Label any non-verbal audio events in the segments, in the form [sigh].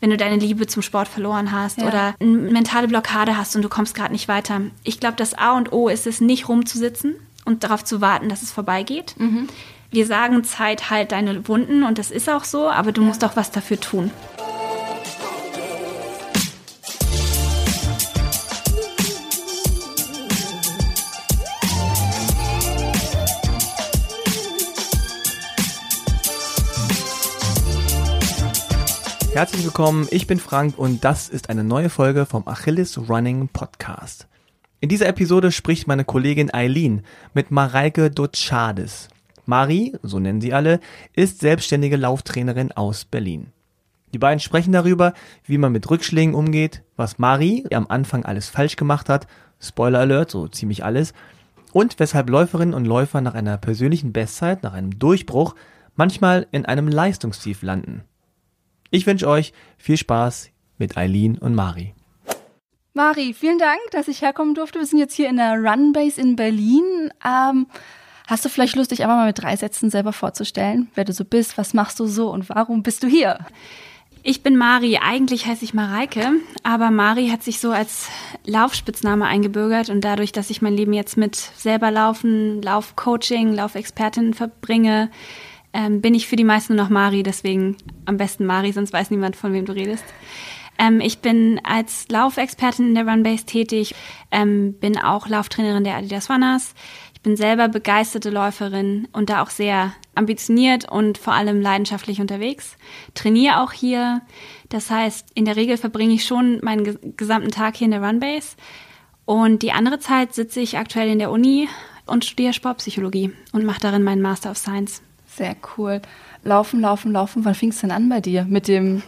wenn du deine Liebe zum Sport verloren hast Ja. oder eine mentale Blockade hast und du kommst gerade nicht weiter. Ich glaube, das A und O ist es, nicht rumzusitzen und darauf zu warten, dass es vorbeigeht. Wir sagen Zeit halt deine Wunden und das ist auch so, aber du musst auch was dafür tun. Herzlich willkommen, ich bin Frank und das ist eine neue Folge vom Achilles Running Podcast. In dieser Episode spricht meine Kollegin Eileen mit Mareike Dotschades. Mari, so nennen sie alle, ist selbstständige Lauftrainerin aus Berlin. Die beiden sprechen darüber, wie man mit Rückschlägen umgeht, was Mari am Anfang alles falsch gemacht hat, Spoiler Alert, so ziemlich alles, und weshalb Läuferinnen und Läufer nach einer persönlichen Bestzeit, nach einem Durchbruch, manchmal in einem Leistungstief landen. Ich wünsche euch viel Spaß mit Eileen und Mari. Mari, vielen Dank, dass ich herkommen durfte. Wir sind jetzt hier in der Runbase in Berlin. Ähm, hast du vielleicht Lust, dich einfach mal mit drei Sätzen selber vorzustellen, wer du so bist, was machst du so und warum bist du hier? Ich bin Mari, eigentlich heiße ich Mareike, aber Mari hat sich so als Laufspitzname eingebürgert und dadurch, dass ich mein Leben jetzt mit selber Laufen, Laufcoaching, Laufexpertin verbringe, ähm, bin ich für die meisten nur noch Mari, deswegen am besten Mari, sonst weiß niemand, von wem du redest. Ähm, ich bin als Laufexpertin in der Runbase tätig, ähm, bin auch Lauftrainerin der Adidas Runners. Ich bin selber begeisterte Läuferin und da auch sehr ambitioniert und vor allem leidenschaftlich unterwegs. Trainiere auch hier. Das heißt, in der Regel verbringe ich schon meinen ges gesamten Tag hier in der Runbase. Und die andere Zeit sitze ich aktuell in der Uni und studiere Sportpsychologie und mache darin meinen Master of Science. Sehr cool. Laufen, laufen, laufen. Wann fing es denn an bei dir mit dem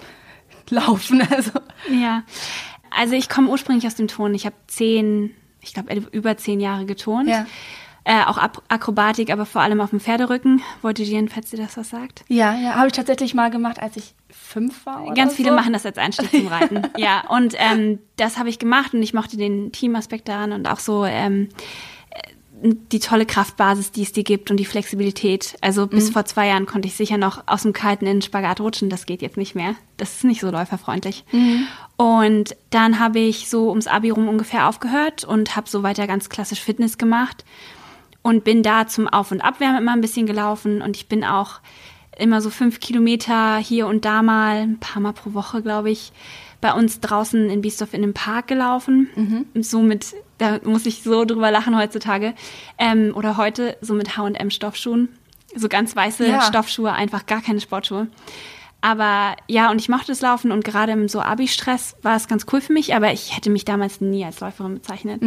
Laufen? [laughs] Also, Ja, also ich komme ursprünglich aus dem Ton. Ich habe zehn, ich glaube über zehn Jahre geturnt. Ja. Äh, auch Ab Akrobatik, aber vor allem auf dem Pferderücken. Voltigieren, falls dir das was sagt. ja, ja, habe ich tatsächlich mal gemacht, als ich fünf war. Ganz viele so. machen das als Einstieg zum Reiten. [laughs] ja, und ähm, das habe ich gemacht und ich mochte den Teamaspekt daran und auch so ähm, äh, die tolle Kraftbasis, die es dir gibt und die Flexibilität. Also bis vor zwei Jahren konnte ich sicher noch aus dem Kalten in den Spagat rutschen. Das geht jetzt nicht mehr. Das ist nicht so läuferfreundlich. Und dann habe ich so ums Abi rum ungefähr aufgehört und habe so weiter ganz klassisch Fitness gemacht und bin da zum Auf- und Abwärmen immer ein bisschen gelaufen und ich bin auch immer so fünf Kilometer hier und da mal, ein paar Mal pro Woche, glaube ich, bei uns draußen in Biesdorf in einem Park gelaufen. So mit, da muss ich so drüber lachen heutzutage. Ähm, oder heute so mit H&M Stoffschuhen. So ganz weiße Ja. Stoffschuhe, einfach gar keine Sportschuhe. Aber ja, und ich mochte das Laufen und gerade im so Abi-Stress war es ganz cool für mich, aber ich hätte mich damals nie als Läuferin bezeichnet.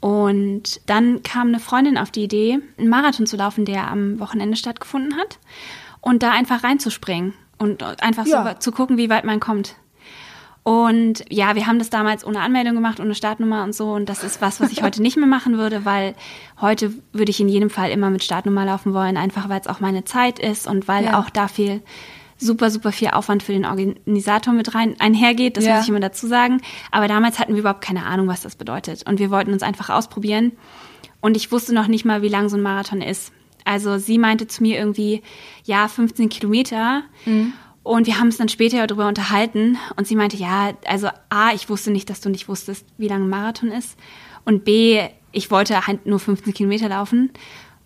Und dann kam eine Freundin auf die Idee, einen Marathon zu laufen, der am Wochenende stattgefunden hat. Und da einfach reinzuspringen und einfach Ja. so zu gucken, wie weit man kommt. Und ja, wir haben das damals ohne Anmeldung gemacht, ohne Startnummer und so. Und das ist was, was ich heute nicht mehr machen würde, weil heute würde ich in jedem Fall immer mit Startnummer laufen wollen, einfach weil es auch meine Zeit ist und weil Ja. auch da viel super, super viel Aufwand für den Organisator mit rein einhergeht. Das Ja. muss ich immer dazu sagen. Aber damals hatten wir überhaupt keine Ahnung, was das bedeutet. Und wir wollten uns einfach ausprobieren. Und ich wusste noch nicht mal, wie lang so ein Marathon ist. Also sie meinte zu mir irgendwie, ja, 15 Kilometer. Und wir haben es dann später darüber unterhalten. Und sie meinte, ja, also A, ich wusste nicht, dass du nicht wusstest, wie lang ein Marathon ist. Und B, ich wollte halt nur 15 Kilometer laufen.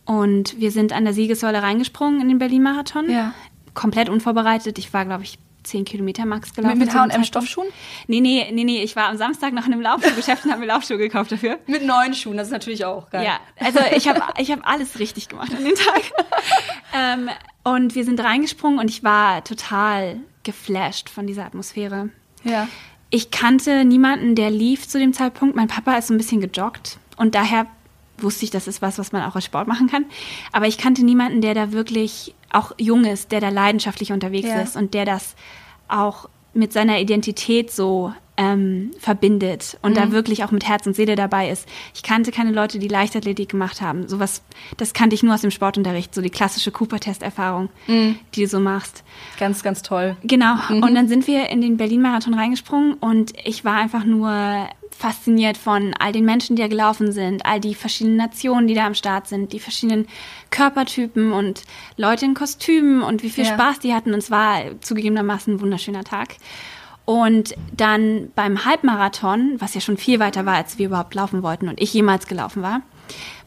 Und wir sind an der Siegessäule reingesprungen in den Berlin-Marathon. Ja. Komplett unvorbereitet. Ich war, glaube ich, 10 Kilometer max gelaufen. Mit, mit zu dem H&M Zeitpunkt. Stoffschuhen? Nee, nee, nee, nee. Ich war am Samstag noch in einem Laufschuhgeschäft und habe mir Laufschuhe gekauft dafür. Mit neuen Schuhen, das ist natürlich auch geil. Ja, also ich habe ich hab alles richtig gemacht an dem Tag. [laughs] ähm, und wir sind reingesprungen und ich war total geflasht von dieser Atmosphäre. Ja. Ich kannte niemanden, der lief zu dem Zeitpunkt. Mein Papa ist so ein bisschen gejoggt und daher wusste ich, das ist was, was man auch als Sport machen kann. Aber ich kannte niemanden, der da wirklich auch jung ist, der da leidenschaftlich unterwegs Ja. ist und der das auch mit seiner Identität so ähm, verbindet und da wirklich auch mit Herz und Seele dabei ist. Ich kannte keine Leute, die Leichtathletik gemacht haben. Sowas, das kannte ich nur aus dem Sportunterricht, so die klassische Cooper-Test-Erfahrung, die du so machst. Ganz, ganz toll. Genau. Und dann sind wir in den Berlin-Marathon reingesprungen und ich war einfach nur fasziniert von all den Menschen, die da gelaufen sind, all die verschiedenen Nationen, die da am Start sind, die verschiedenen Körpertypen und Leute in Kostümen und wie viel Ja. Spaß die hatten. Und es war zugegebenermaßen ein wunderschöner Tag. Und dann beim Halbmarathon, was ja schon viel weiter war, als wir überhaupt laufen wollten und ich jemals gelaufen war,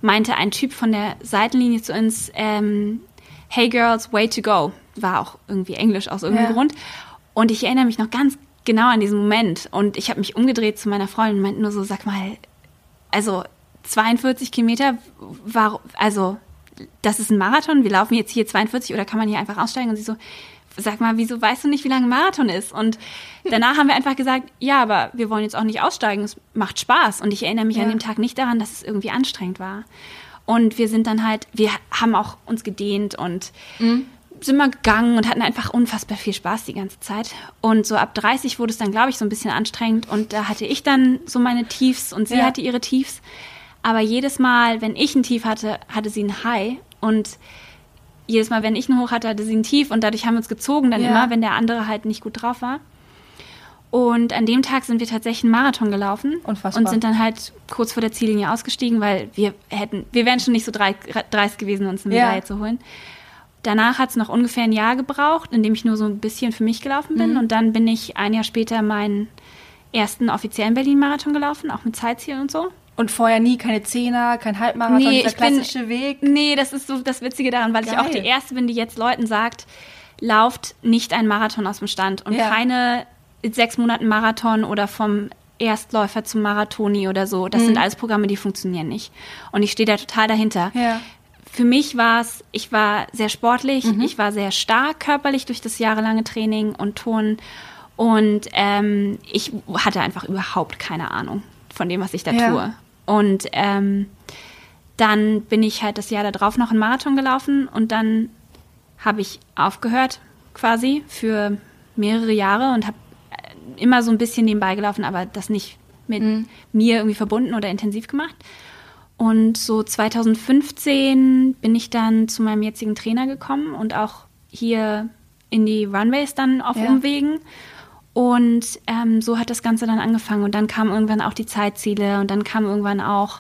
meinte ein Typ von der Seitenlinie zu uns, ähm, Hey Girls, way to go. War auch irgendwie Englisch aus irgendeinem Ja. Grund. Und ich erinnere mich noch ganz genau an diesen Moment. Und ich habe mich umgedreht zu meiner Freundin und meinte nur so, sag mal, also 42 Kilometer, war, also das ist ein Marathon, wir laufen jetzt hier 42 oder kann man hier einfach aussteigen? Und sie so, sag mal, wieso weißt du nicht, wie lange ein Marathon ist? Und danach haben wir einfach gesagt, ja, aber wir wollen jetzt auch nicht aussteigen, es macht Spaß. Und ich erinnere mich Ja. an dem Tag nicht daran, dass es irgendwie anstrengend war. Und wir sind dann halt, wir haben auch uns gedehnt und sind mal gegangen und hatten einfach unfassbar viel Spaß die ganze Zeit. Und so ab 30 wurde es dann, glaube ich, so ein bisschen anstrengend. Und da hatte ich dann so meine Tiefs und sie Ja. hatte ihre Tiefs. Aber jedes Mal, wenn ich ein Tief hatte, hatte sie ein High. Und jedes Mal, wenn ich ein Hoch hatte, hatte sie ein Tief. Und dadurch haben wir uns gezogen, dann Ja. immer, wenn der andere halt nicht gut drauf war. Und an dem Tag sind wir tatsächlich einen Marathon gelaufen Unfassbar. und sind dann halt kurz vor der Ziellinie ausgestiegen, weil wir hätten, wir wären schon nicht so drei- dreist gewesen, uns eine Ja. Medaille zu holen. Danach hat es noch ungefähr ein Jahr gebraucht, in dem ich nur so ein bisschen für mich gelaufen bin. Mhm. Und dann bin ich ein Jahr später meinen ersten offiziellen Berlin-Marathon gelaufen, auch mit Zeitziel und so. Und vorher nie keine Zehner, kein Halbmarathon, Nee, dieser ich bin- klassische Weg. Nee, das ist so das Witzige daran, weil ich auch Geil. die Erste bin, die jetzt Leuten sagt, lauft nicht einen Marathon aus dem Stand und Ja. keine sechs Monaten Marathon oder vom Erstläufer zum Marathoni oder so. Das sind alles Programme, die funktionieren nicht. Und ich stehe da total dahinter. Mhm. Ja. Für mich war es, ich war sehr sportlich, ich war sehr stark körperlich durch das jahrelange Training und Turnen und ähm, ich hatte einfach überhaupt keine Ahnung von dem, was ich da Ja. tue. Und ähm, dann bin ich halt das Jahr darauf noch einen Marathon gelaufen und dann habe ich aufgehört quasi für mehrere Jahre und habe immer so ein bisschen nebenbei gelaufen, aber das nicht mit mir irgendwie verbunden oder intensiv gemacht. Und so 2015 bin ich dann zu meinem jetzigen Trainer gekommen und auch hier in die Runways dann auf Ja. Umwegen. Und ähm, so hat das Ganze dann angefangen. Und dann kamen irgendwann auch die Zeitziele und dann kam irgendwann auch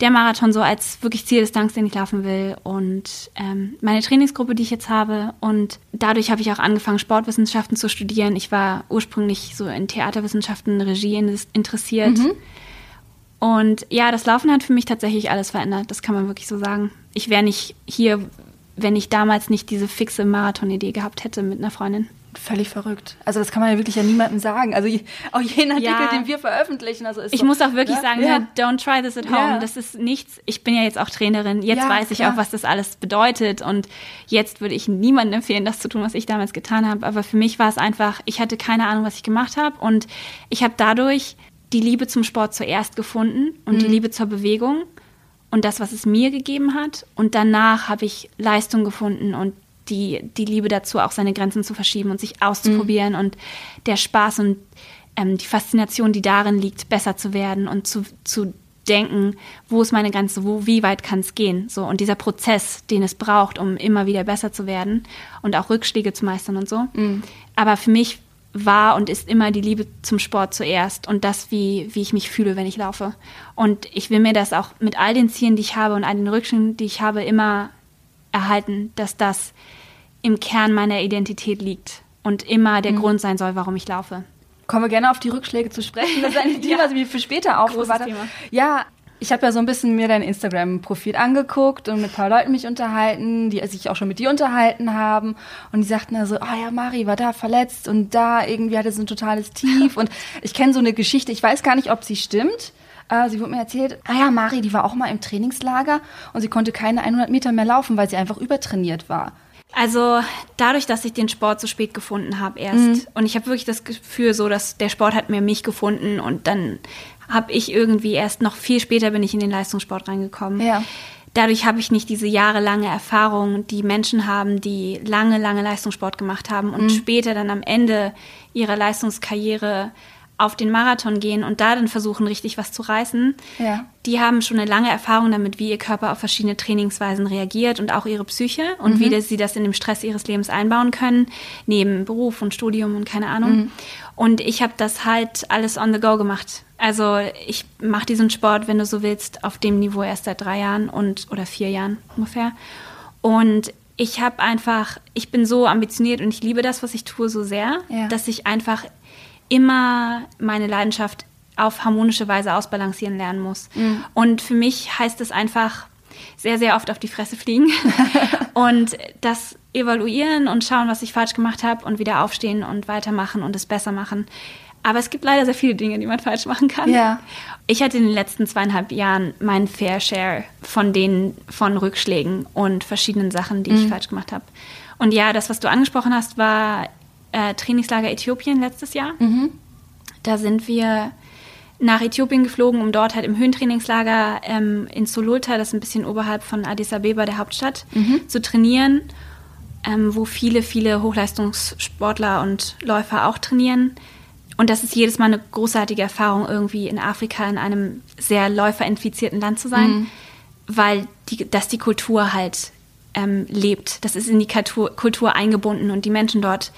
der Marathon so als wirklich Zieldistanz, den ich laufen will. Und ähm, meine Trainingsgruppe, die ich jetzt habe. Und dadurch habe ich auch angefangen, Sportwissenschaften zu studieren. Ich war ursprünglich so in Theaterwissenschaften, Regie in- interessiert. Und ja, das Laufen hat für mich tatsächlich alles verändert. Das kann man wirklich so sagen. Ich wäre nicht hier, wenn ich damals nicht diese fixe Marathon-Idee gehabt hätte mit einer Freundin. Völlig verrückt. Also das kann man ja wirklich ja niemandem sagen. Also auch jeden Artikel, Ja. den wir veröffentlichen. Also Ich so, muss auch wirklich ja? sagen, ja. ne, don't try this at home. Ja. Das ist nichts. Ich bin ja jetzt auch Trainerin. Jetzt weiß ich klar. auch, was das alles bedeutet. Und jetzt würde ich niemandem empfehlen, das zu tun, was ich damals getan habe. Aber für mich war es einfach, ich hatte keine Ahnung, was ich gemacht habe. Und ich habe dadurch die Liebe zum Sport zuerst gefunden und Mhm. die Liebe zur Bewegung und das, was es mir gegeben hat. Und danach habe ich Leistung gefunden und die, die Liebe dazu, auch seine Grenzen zu verschieben und sich auszuprobieren Mhm. und der Spaß und ähm, die Faszination, die darin liegt, besser zu werden und zu, zu denken, wo ist meine Grenze, wo, wie weit kann es gehen? So, und dieser Prozess, den es braucht, um immer wieder besser zu werden und auch Rückschläge zu meistern und so. Aber für mich war und ist immer die Liebe zum Sport zuerst und das, wie, wie ich mich fühle, wenn ich laufe. Und ich will mir das auch mit all den Zielen, die ich habe und all den Rückschlägen, die ich habe, immer erhalten, dass das im Kern meiner Identität liegt und immer der Grund sein soll, warum ich laufe. Kommen wir gerne auf die Rückschläge zu sprechen. Das ist ein [laughs] Thema, das ich mir für später aufbewahrt habe. Ja, ich habe ja so ein bisschen mir dein Instagram-Profil angeguckt und mit ein paar Leuten mich unterhalten, die sich auch schon mit dir unterhalten haben. Und die sagten da so, ah ja, Mari war da verletzt und da irgendwie hatte sie ein totales Tief. [laughs] und ich kenne so eine Geschichte, ich weiß gar nicht, ob sie stimmt. Äh, sie wurde mir erzählt, ah ja, Mari, die war auch mal im Trainingslager und sie konnte keine 100 Meter mehr laufen, weil sie einfach übertrainiert war. Also dadurch, dass ich den Sport so spät gefunden habe erst und ich habe wirklich das Gefühl so, dass der Sport hat mir mich gefunden und dann habe ich irgendwie erst noch viel später bin ich in den Leistungssport reingekommen. Ja. Dadurch habe ich nicht diese jahrelange Erfahrung, die Menschen haben, die lange, lange Leistungssport gemacht haben und später dann am Ende ihrer Leistungskarriere auf den Marathon gehen und da dann versuchen, richtig was zu reißen. Ja. Die haben schon eine lange Erfahrung damit, wie ihr Körper auf verschiedene Trainingsweisen reagiert und auch ihre Psyche und wie das, sie das in dem Stress ihres Lebens einbauen können, neben Beruf und Studium und keine Ahnung. Und ich habe das halt alles on the go gemacht. Also ich mache diesen Sport, wenn du so willst, auf dem Niveau erst seit drei Jahren und oder vier Jahren ungefähr. Und ich habe einfach, ich bin so ambitioniert und ich liebe das, was ich tue, so sehr, Ja. dass ich einfach immer meine Leidenschaft auf harmonische Weise ausbalancieren lernen muss. Mhm. Und für mich heißt es einfach sehr, sehr oft auf die Fresse fliegen [laughs] und das evaluieren und schauen, was ich falsch gemacht habe und wieder aufstehen und weitermachen und es besser machen. Aber es gibt leider sehr viele Dinge, die man falsch machen kann. Ja. Ich hatte in den letzten zweieinhalb Jahren meinen Fair Share von den von Rückschlägen und verschiedenen Sachen, die mhm. ich falsch gemacht habe. Und ja, das, was du angesprochen hast, war äh, Trainingslager Äthiopien letztes Jahr. Mhm. Da sind wir nach Äthiopien geflogen, um dort halt im Höhentrainingslager ähm, in Solulta, das ist ein bisschen oberhalb von Addis Abeba, der Hauptstadt, mhm. zu trainieren, ähm, wo viele, viele Hochleistungssportler und Läufer auch trainieren. Und das ist jedes Mal eine großartige Erfahrung, irgendwie in Afrika in einem sehr läuferinfizierten Land zu sein, mhm. weil die, dass die Kultur halt ähm, lebt. Das ist in die Kultur, Kultur eingebunden und die Menschen dort,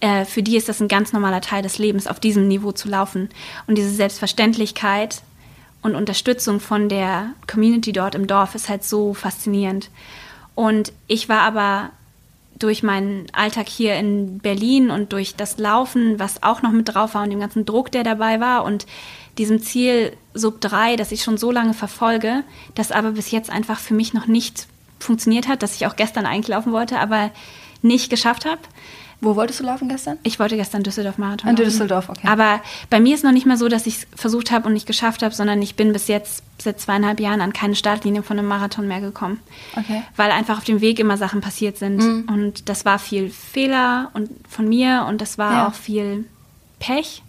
äh, für die ist das ein ganz normaler Teil des Lebens, auf diesem Niveau zu laufen. Und diese Selbstverständlichkeit und Unterstützung von der Community dort im Dorf ist halt so faszinierend. Und ich war aber durch meinen Alltag hier in Berlin und durch das Laufen, was auch noch mit drauf war und dem ganzen Druck, der dabei war und diesem Ziel Sub 3, das ich schon so lange verfolge, das aber bis jetzt einfach für mich noch nicht funktioniert hat, dass ich auch gestern eigentlich laufen wollte, aber nicht geschafft habe, wo wolltest du laufen gestern? Ich wollte gestern Düsseldorf-Marathon In Düsseldorf, okay. Aber bei mir ist noch nicht mehr so, dass ich es versucht habe und nicht geschafft habe, sondern ich bin bis jetzt, seit zweieinhalb Jahren, an keine Startlinie von einem Marathon mehr gekommen. Okay. Weil einfach auf dem Weg immer Sachen passiert sind. Mhm. Und das war viel Fehler und von mir und das war ja. auch viel Pech.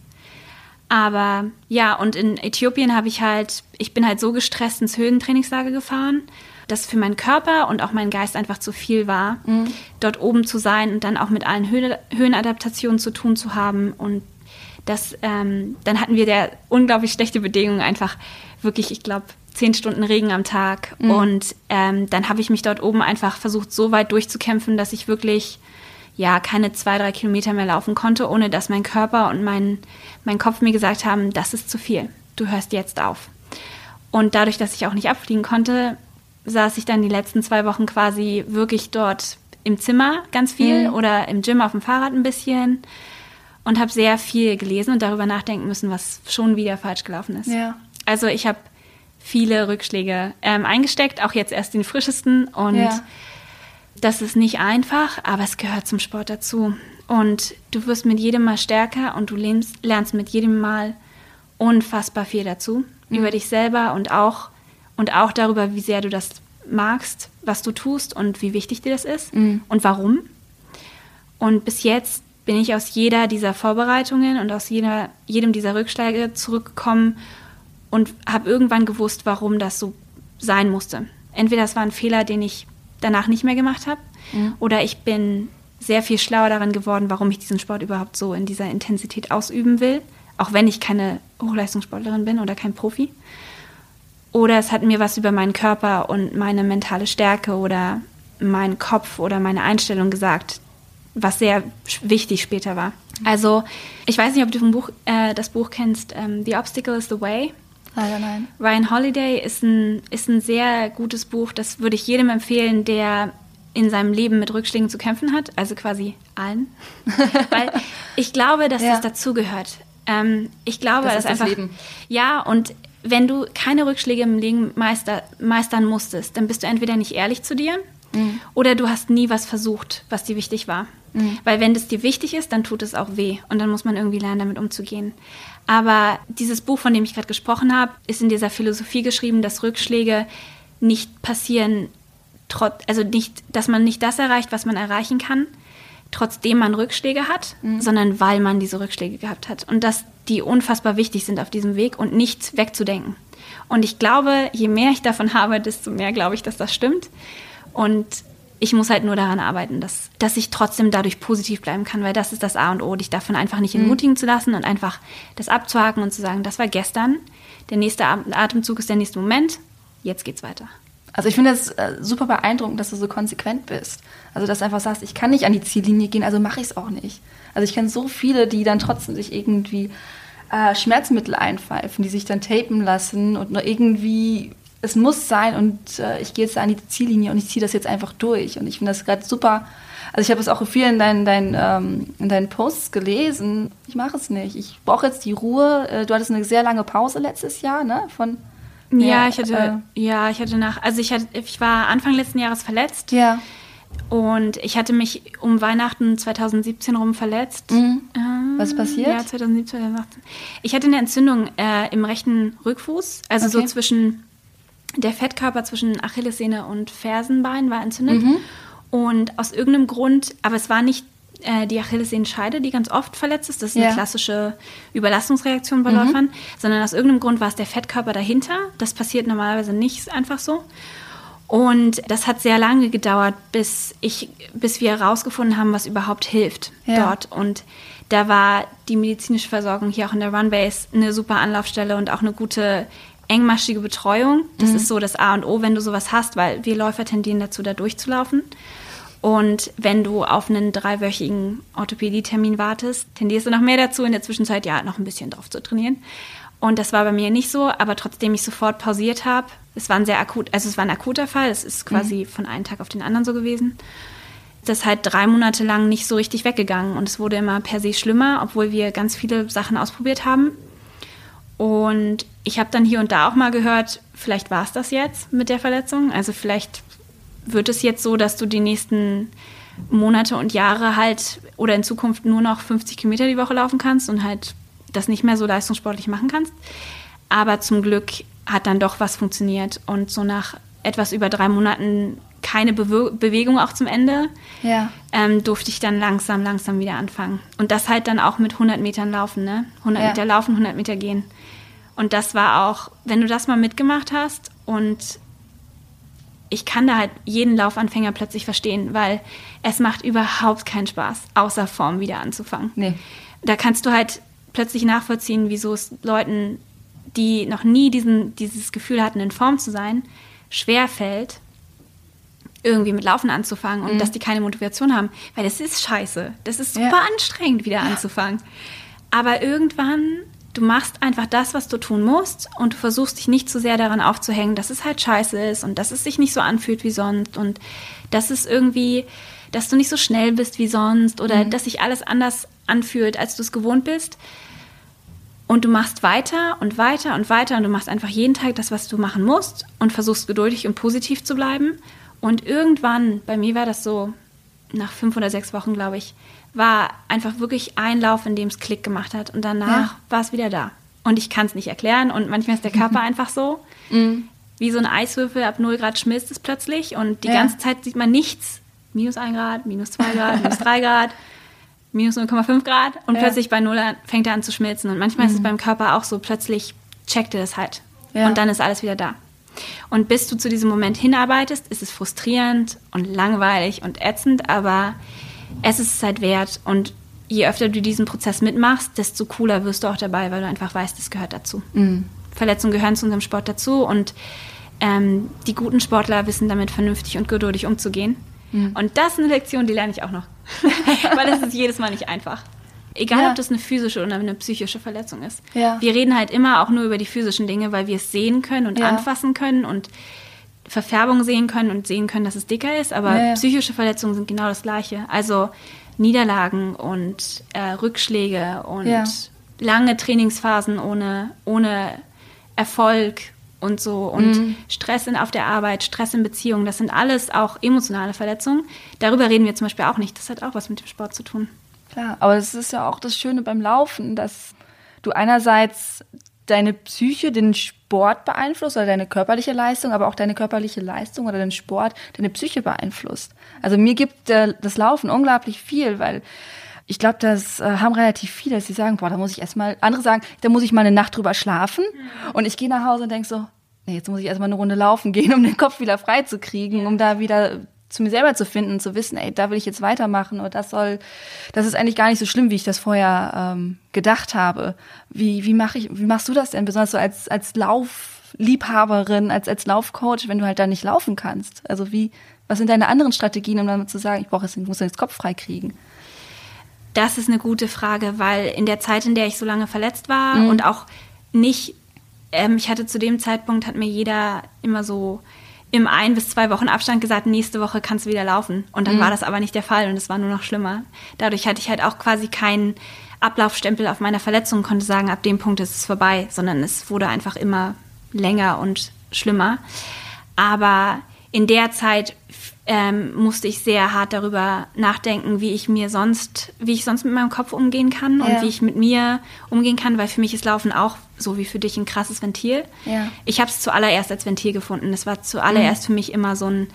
Aber ja, und in Äthiopien habe ich halt, ich bin halt so gestresst ins Höhentrainingslager gefahren das für meinen Körper und auch meinen Geist einfach zu viel war, mhm. dort oben zu sein und dann auch mit allen Höhen, Höhenadaptationen zu tun zu haben. Und das, ähm, dann hatten wir der unglaublich schlechte Bedingungen, einfach wirklich, ich glaube, zehn Stunden Regen am Tag. Mhm. Und ähm, dann habe ich mich dort oben einfach versucht, so weit durchzukämpfen, dass ich wirklich ja keine zwei, drei Kilometer mehr laufen konnte, ohne dass mein Körper und mein, mein Kopf mir gesagt haben, das ist zu viel. Du hörst jetzt auf. Und dadurch, dass ich auch nicht abfliegen konnte, saß ich dann die letzten zwei Wochen quasi wirklich dort im Zimmer ganz viel mhm. oder im Gym auf dem Fahrrad ein bisschen und habe sehr viel gelesen und darüber nachdenken müssen, was schon wieder falsch gelaufen ist. Ja. Also ich habe viele Rückschläge ähm, eingesteckt, auch jetzt erst den frischesten und ja. das ist nicht einfach, aber es gehört zum Sport dazu. Und du wirst mit jedem Mal stärker und du lernst, lernst mit jedem Mal unfassbar viel dazu mhm. über dich selber und auch und auch darüber, wie sehr du das magst, was du tust und wie wichtig dir das ist mhm. und warum. Und bis jetzt bin ich aus jeder dieser Vorbereitungen und aus jeder, jedem dieser Rückschläge zurückgekommen und habe irgendwann gewusst, warum das so sein musste. Entweder es war ein Fehler, den ich danach nicht mehr gemacht habe, mhm. oder ich bin sehr viel schlauer daran geworden, warum ich diesen Sport überhaupt so in dieser Intensität ausüben will, auch wenn ich keine Hochleistungssportlerin bin oder kein Profi. Oder es hat mir was über meinen Körper und meine mentale Stärke oder meinen Kopf oder meine Einstellung gesagt, was sehr wichtig später war. Also, ich weiß nicht, ob du Buch, äh, das Buch kennst, ähm, The Obstacle is the Way. Leider nein. Ryan Holiday ist ein, ist ein sehr gutes Buch, das würde ich jedem empfehlen, der in seinem Leben mit Rückschlägen zu kämpfen hat, also quasi allen. [laughs] Weil ich glaube, dass ja. das dazugehört. Ähm, ich glaube, das dass einfach. Das Leben. Ja, und wenn du keine Rückschläge im Leben meister, meistern musstest, dann bist du entweder nicht ehrlich zu dir mhm. oder du hast nie was versucht, was dir wichtig war. Mhm. Weil wenn das dir wichtig ist, dann tut es auch weh und dann muss man irgendwie lernen, damit umzugehen. Aber dieses Buch, von dem ich gerade gesprochen habe, ist in dieser Philosophie geschrieben, dass Rückschläge nicht passieren, also nicht, dass man nicht das erreicht, was man erreichen kann, trotzdem man Rückschläge hat, mhm. sondern weil man diese Rückschläge gehabt hat. Und dass die unfassbar wichtig sind auf diesem Weg und nicht wegzudenken. Und ich glaube, je mehr ich davon [laughs] habe, desto mehr glaube ich, dass das stimmt. Und ich muss halt nur daran arbeiten, dass, dass ich trotzdem dadurch positiv bleiben kann, weil das ist das A und O, dich davon einfach nicht mhm. entmutigen mhm. zu lassen und einfach das abzuhaken und zu sagen, das war gestern, der nächste Atemzug ist der nächste Moment, jetzt geht's weiter. Also ich finde es äh, super beeindruckend, dass du so konsequent bist. Also dass du einfach sagst, ich kann nicht an die Ziellinie gehen, also mache ich es auch nicht. Also ich kenne so viele, die dann trotzdem sich irgendwie äh, Schmerzmittel einpfeifen, die sich dann tapen lassen und nur irgendwie es muss sein und äh, ich gehe jetzt an die Ziellinie und ich ziehe das jetzt einfach durch. Und ich finde das gerade super. Also ich habe es auch viel in deinen, deinen, ähm, in deinen Posts gelesen. Ich mache es nicht. Ich brauche jetzt die Ruhe. Äh, du hattest eine sehr lange Pause letztes Jahr, ne? Von ja, ich hatte, äh, ja, ich hatte nach, also ich hatte, ich war Anfang letzten Jahres verletzt. Ja. Und ich hatte mich um Weihnachten 2017 rum verletzt. Mhm. Was ist passiert? Ja, 2017, 2018. Ich hatte eine Entzündung äh, im rechten Rückfuß, also okay. so zwischen der Fettkörper zwischen Achillessehne und Fersenbein war entzündet. Mhm. Und aus irgendeinem Grund, aber es war nicht äh, die Achillessehenscheide, die ganz oft verletzt ist. Das ist ja. eine klassische Überlastungsreaktion bei mhm. Läufern. Sondern aus irgendeinem Grund war es der Fettkörper dahinter. Das passiert normalerweise nicht einfach so. Und das hat sehr lange gedauert, bis ich, bis wir herausgefunden haben, was überhaupt hilft ja. dort. Und da war die medizinische Versorgung hier auch in der Runbase eine super Anlaufstelle und auch eine gute engmaschige Betreuung. Das mhm. ist so das A und O, wenn du sowas hast, weil wir Läufer tendieren dazu, da durchzulaufen. Und wenn du auf einen dreiwöchigen Orthopädie-Termin wartest, tendierst du noch mehr dazu, in der Zwischenzeit ja noch ein bisschen drauf zu trainieren. Und das war bei mir nicht so, aber trotzdem ich sofort pausiert habe, es war ein sehr akut, also es war ein akuter Fall, es ist quasi mhm. von einem Tag auf den anderen so gewesen. Das ist halt drei Monate lang nicht so richtig weggegangen und es wurde immer per se schlimmer, obwohl wir ganz viele Sachen ausprobiert haben. Und ich habe dann hier und da auch mal gehört, vielleicht war es das jetzt mit der Verletzung. Also vielleicht wird es jetzt so, dass du die nächsten Monate und Jahre halt oder in Zukunft nur noch 50 Kilometer die Woche laufen kannst und halt das nicht mehr so leistungssportlich machen kannst. Aber zum Glück hat dann doch was funktioniert. Und so nach etwas über drei Monaten keine Bewe Bewegung auch zum Ende, ja. ähm, durfte ich dann langsam, langsam wieder anfangen. Und das halt dann auch mit 100 Metern laufen, ne? 100 ja. Meter laufen, 100 Meter gehen. Und das war auch, wenn du das mal mitgemacht hast und ich kann da halt jeden Laufanfänger plötzlich verstehen, weil es macht überhaupt keinen Spaß, außer Form wieder anzufangen. Nee. Da kannst du halt plötzlich nachvollziehen, wieso es Leuten die noch nie diesen, dieses Gefühl hatten, in Form zu sein, schwer fällt, irgendwie mit Laufen anzufangen und mhm. dass die keine Motivation haben. Weil das ist scheiße. Das ist super ja. anstrengend, wieder anzufangen. Aber irgendwann, du machst einfach das, was du tun musst und du versuchst dich nicht zu sehr daran aufzuhängen, dass es halt scheiße ist und dass es sich nicht so anfühlt wie sonst und dass es irgendwie, dass du nicht so schnell bist wie sonst oder mhm. dass sich alles anders anfühlt, als du es gewohnt bist. Und du machst weiter und weiter und weiter und du machst einfach jeden Tag das, was du machen musst und versuchst geduldig und positiv zu bleiben. Und irgendwann, bei mir war das so, nach fünf oder sechs Wochen, glaube ich, war einfach wirklich ein Lauf, in dem es Klick gemacht hat. Und danach ja. war es wieder da. Und ich kann es nicht erklären. Und manchmal ist der Körper [laughs] einfach so. Mhm. Wie so ein Eiswürfel ab 0 Grad schmilzt es plötzlich. Und die ja. ganze Zeit sieht man nichts. Minus 1 Grad, minus 2 Grad, minus 3 Grad minus 0,5 Grad und ja. plötzlich bei Null fängt er an zu schmilzen. Und manchmal mhm. ist es mhm. beim Körper auch so, plötzlich checkt er das halt. Und dann ist alles wieder da. Und bis du zu diesem Moment hinarbeitest, ist es frustrierend und langweilig und ätzend, aber es ist es halt wert. Und je öfter du diesen Prozess mitmachst, desto cooler wirst du auch dabei, weil du einfach weißt, es gehört dazu. Mhm. Verletzungen gehören zu unserem Sport dazu und ähm, die guten Sportler wissen damit vernünftig und geduldig umzugehen. Mhm. Und das ist eine Lektion, die lerne ich auch noch. [laughs] Weil das ist jedes Mal nicht einfach. Egal, ja. ob das eine physische oder eine psychische Verletzung ist. Ja. Wir reden halt immer auch nur über die physischen Dinge, weil wir es sehen können und ja. anfassen können und Verfärbung sehen können und sehen können, dass es dicker ist. Aber psychische Verletzungen sind genau das Gleiche. Also Niederlagen und äh, Rückschläge und lange Trainingsphasen ohne, ohne Erfolg und so und mhm. Stress in, auf der Arbeit, Stress in Beziehungen, das sind alles auch emotionale Verletzungen. Darüber reden wir zum Beispiel auch nicht. Das hat auch was mit dem Sport zu tun. Klar, aber das ist ja auch das Schöne beim Laufen, dass du einerseits deine Psyche, den Sport beeinflusst oder deine körperliche Leistung, aber auch deine körperliche Leistung oder den Sport, deine Psyche beeinflusst. Also mir gibt äh, das Laufen unglaublich viel, weil ich glaube, das äh, haben relativ viele, dass sie sagen, boah, da muss ich erstmal, andere sagen, da muss ich mal eine Nacht drüber schlafen. Mhm. Und ich gehe nach Hause und denke so, nee, jetzt muss ich erstmal eine Runde laufen gehen, um den Kopf wieder frei zu kriegen, um da wieder zu mir selber zu finden und zu wissen, ey, da will ich jetzt weitermachen oder das soll, das ist eigentlich gar nicht so schlimm, wie ich das vorher ähm, gedacht habe. Wie, wie mache ich, wie machst du das denn, besonders so als, als Laufliebhaberin, als, als Laufcoach, wenn du halt da nicht laufen kannst? Also wie, was sind deine anderen Strategien, um dann zu sagen, ich brauche jetzt, ich muss jetzt Kopf frei kriegen? Das ist eine gute Frage, weil in der Zeit, in der ich so lange verletzt war mhm. und auch nicht ähm, ich hatte zu dem Zeitpunkt, hat mir jeder immer so im ein bis zwei Wochen Abstand gesagt, nächste Woche kannst du wieder laufen. Und dann mhm. war das aber nicht der Fall und es war nur noch schlimmer. Dadurch hatte ich halt auch quasi keinen Ablaufstempel auf meiner Verletzung und konnte sagen, ab dem Punkt ist es vorbei, sondern es wurde einfach immer länger und schlimmer. Aber in der Zeit ähm, musste ich sehr hart darüber nachdenken, wie ich mir sonst, wie ich sonst mit meinem Kopf umgehen kann ja. und wie ich mit mir umgehen kann, weil für mich ist Laufen auch so wie für dich ein krasses Ventil. Ja. Ich habe es zuallererst als Ventil gefunden. Es war zuallererst mhm. für mich immer so ein,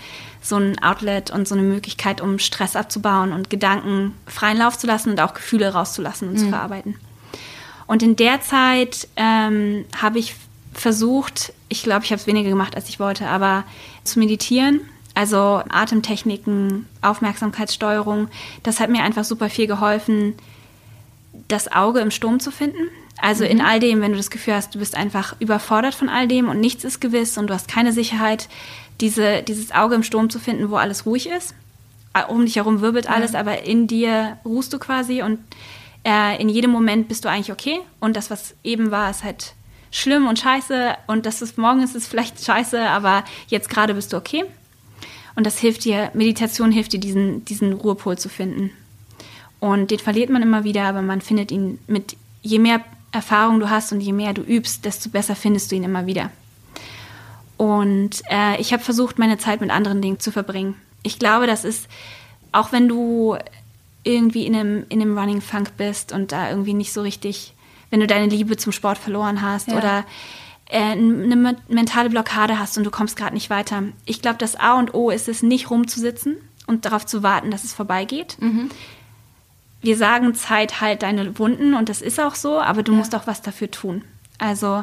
so ein Outlet und so eine Möglichkeit, um Stress abzubauen und Gedanken freien Lauf zu lassen und auch Gefühle rauszulassen und mhm. zu verarbeiten. Und in der Zeit ähm, habe ich versucht, ich glaube, ich habe es weniger gemacht, als ich wollte, aber zu meditieren also Atemtechniken, Aufmerksamkeitssteuerung, das hat mir einfach super viel geholfen, das Auge im Sturm zu finden. Also mhm. in all dem, wenn du das Gefühl hast, du bist einfach überfordert von all dem und nichts ist gewiss und du hast keine Sicherheit, diese, dieses Auge im Sturm zu finden, wo alles ruhig ist. Um dich herum wirbelt alles, ja. aber in dir ruhst du quasi und äh, in jedem Moment bist du eigentlich okay. Und das, was eben war, ist halt schlimm und scheiße und das ist morgen ist es vielleicht scheiße, aber jetzt gerade bist du okay. Und das hilft dir, Meditation hilft dir, diesen, diesen Ruhepol zu finden. Und den verliert man immer wieder, aber man findet ihn mit, je mehr Erfahrung du hast und je mehr du übst, desto besser findest du ihn immer wieder. Und äh, ich habe versucht, meine Zeit mit anderen Dingen zu verbringen. Ich glaube, das ist, auch wenn du irgendwie in einem, in einem Running Funk bist und da irgendwie nicht so richtig, wenn du deine Liebe zum Sport verloren hast ja. oder eine mentale Blockade hast und du kommst gerade nicht weiter. Ich glaube, das A und O ist es, nicht rumzusitzen und darauf zu warten, dass es vorbeigeht. Mhm. Wir sagen, Zeit heilt deine Wunden und das ist auch so, aber du ja. musst auch was dafür tun. Also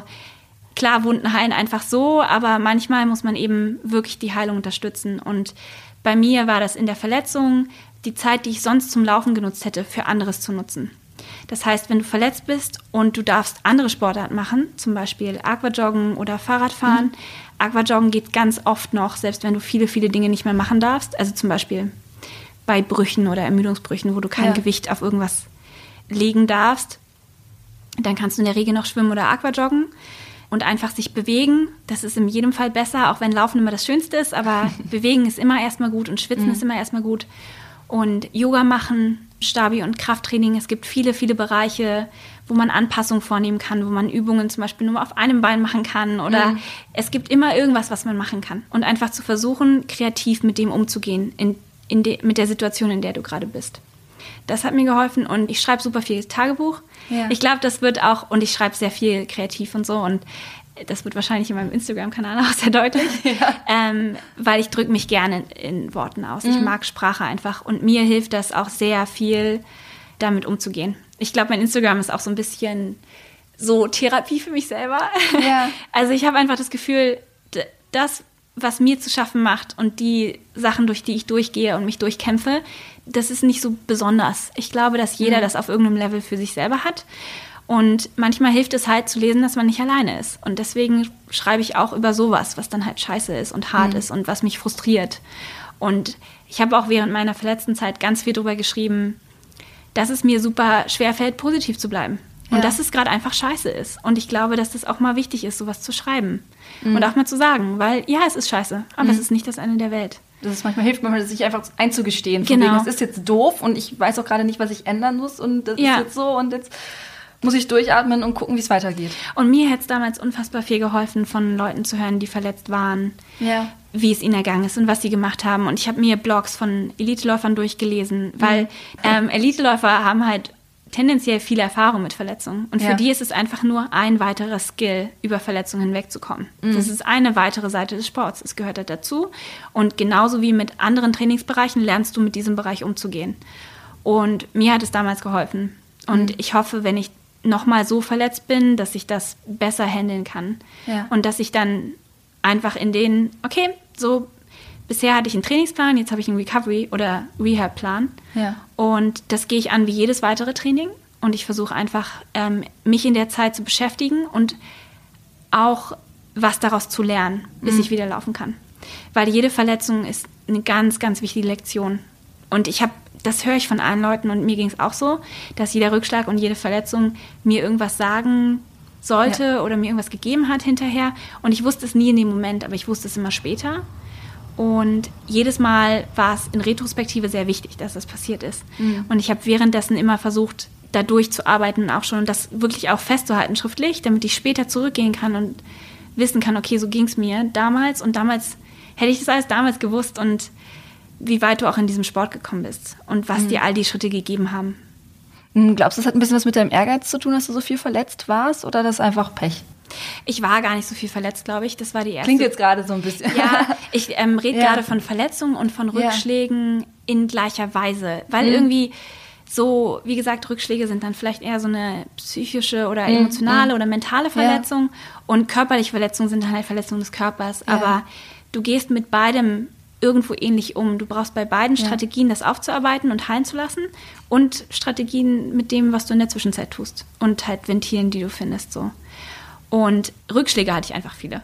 klar, Wunden heilen einfach so, aber manchmal muss man eben wirklich die Heilung unterstützen. Und bei mir war das in der Verletzung die Zeit, die ich sonst zum Laufen genutzt hätte, für anderes zu nutzen. Das heißt, wenn du verletzt bist und du darfst andere Sportarten machen, zum Beispiel Aquajoggen oder Fahrradfahren. Mhm. Aquajoggen geht ganz oft noch, selbst wenn du viele, viele Dinge nicht mehr machen darfst. Also zum Beispiel bei Brüchen oder Ermüdungsbrüchen, wo du kein ja. Gewicht auf irgendwas legen darfst. Dann kannst du in der Regel noch schwimmen oder Aquajoggen und einfach sich bewegen. Das ist in jedem Fall besser, auch wenn Laufen immer das Schönste ist, aber [laughs] bewegen ist immer erstmal gut und Schwitzen mhm. ist immer erstmal gut. Und Yoga machen, Stabi- und Krafttraining. Es gibt viele, viele Bereiche, wo man Anpassungen vornehmen kann, wo man Übungen zum Beispiel nur auf einem Bein machen kann. Oder mhm. es gibt immer irgendwas, was man machen kann. Und einfach zu versuchen, kreativ mit dem umzugehen, in, in de, mit der Situation, in der du gerade bist. Das hat mir geholfen und ich schreibe super viel Tagebuch. Ja. Ich glaube, das wird auch, und ich schreibe sehr viel kreativ und so. Und das wird wahrscheinlich in meinem Instagram-Kanal [laughs] auch sehr deutlich, [laughs] ja. ähm, weil ich drücke mich gerne in, in Worten aus. Mhm. Ich mag Sprache einfach und mir hilft das auch sehr viel, damit umzugehen. Ich glaube, mein Instagram ist auch so ein bisschen so Therapie für mich selber. Ja. [laughs] Also ich habe einfach das Gefühl, das, was mir zu schaffen macht und die Sachen, durch die ich durchgehe und mich durchkämpfe, das ist nicht so besonders. Ich glaube, dass jeder mhm. das auf irgendeinem Level für sich selber hat. Und manchmal hilft es halt zu lesen, dass man nicht alleine ist. Und deswegen schreibe ich auch über sowas, was dann halt scheiße ist und hart mhm. ist und was mich frustriert. Und ich habe auch während meiner verletzten Zeit ganz viel darüber geschrieben, dass es mir super schwer fällt, positiv zu bleiben. Und ja. dass es gerade einfach scheiße ist. Und ich glaube, dass das auch mal wichtig ist, sowas zu schreiben. Mhm. Und auch mal zu sagen, weil ja, es ist scheiße, aber mhm. es ist nicht das Ende der Welt. Das ist manchmal hilft manchmal, sich einfach einzugestehen. Genau. Wegen, das ist jetzt doof und ich weiß auch gerade nicht, was ich ändern muss und das ja. ist jetzt so und jetzt muss ich durchatmen und gucken, wie es weitergeht. Und mir hätte es damals unfassbar viel geholfen, von Leuten zu hören, die verletzt waren, ja. wie es ihnen ergangen ist und was sie gemacht haben. Und ich habe mir Blogs von Eliteläufern durchgelesen, weil mhm. ähm, Eliteläufer haben halt tendenziell viel Erfahrung mit Verletzungen. Und ja. für die ist es einfach nur ein weiterer Skill, über Verletzungen hinwegzukommen. Mhm. Das ist eine weitere Seite des Sports. Es gehört halt dazu. Und genauso wie mit anderen Trainingsbereichen lernst du mit diesem Bereich umzugehen. Und mir hat es damals geholfen. Und mhm. ich hoffe, wenn ich nochmal so verletzt bin, dass ich das besser handeln kann. Ja. Und dass ich dann einfach in den, okay, so bisher hatte ich einen Trainingsplan, jetzt habe ich einen Recovery- oder Rehab-Plan. Ja. Und das gehe ich an wie jedes weitere Training. Und ich versuche einfach, ähm, mich in der Zeit zu beschäftigen und auch was daraus zu lernen, bis mhm. ich wieder laufen kann. Weil jede Verletzung ist eine ganz, ganz wichtige Lektion. Und ich habe das höre ich von allen Leuten und mir ging es auch so, dass jeder Rückschlag und jede Verletzung mir irgendwas sagen, sollte Ja. oder mir irgendwas gegeben hat hinterher. Und ich wusste es nie in dem Moment, aber ich wusste es immer später. Und jedes Mal war es in Retrospektive sehr wichtig, dass das passiert ist. Und ich habe währenddessen immer versucht, da durchzuarbeiten, auch schon das wirklich auch festzuhalten schriftlich, damit ich später zurückgehen kann und wissen kann, okay, so ging es mir damals und damals hätte ich das alles damals gewusst und wie weit du auch in diesem Sport gekommen bist und was dir all die Schritte gegeben haben. Hm, Glaubst du, das hat ein bisschen was mit deinem Ehrgeiz zu tun, dass du so viel verletzt warst oder das ist einfach Pech? Ich war gar nicht so viel verletzt, glaube ich. Das war die erste. Klingt jetzt gerade so ein bisschen. Ja, [laughs] ich ähm, rede Ja. gerade von Verletzungen und von Ja. Mhm. Rückschlägen in gleicher Weise. Weil irgendwie so, wie gesagt, Rückschläge sind dann vielleicht eher so eine psychische oder Mhm. emotionale oder mentale Verletzung. Und körperliche Verletzungen sind dann halt Verletzungen des Körpers. Ja. Aber du gehst mit beidem irgendwo ähnlich um. Du brauchst bei beiden Ja. Strategien, das aufzuarbeiten und heilen zu lassen. Und Strategien mit dem, was du in der Zwischenzeit tust. Und halt Ventilen, die du findest, so. Und Rückschläge hatte ich einfach viele.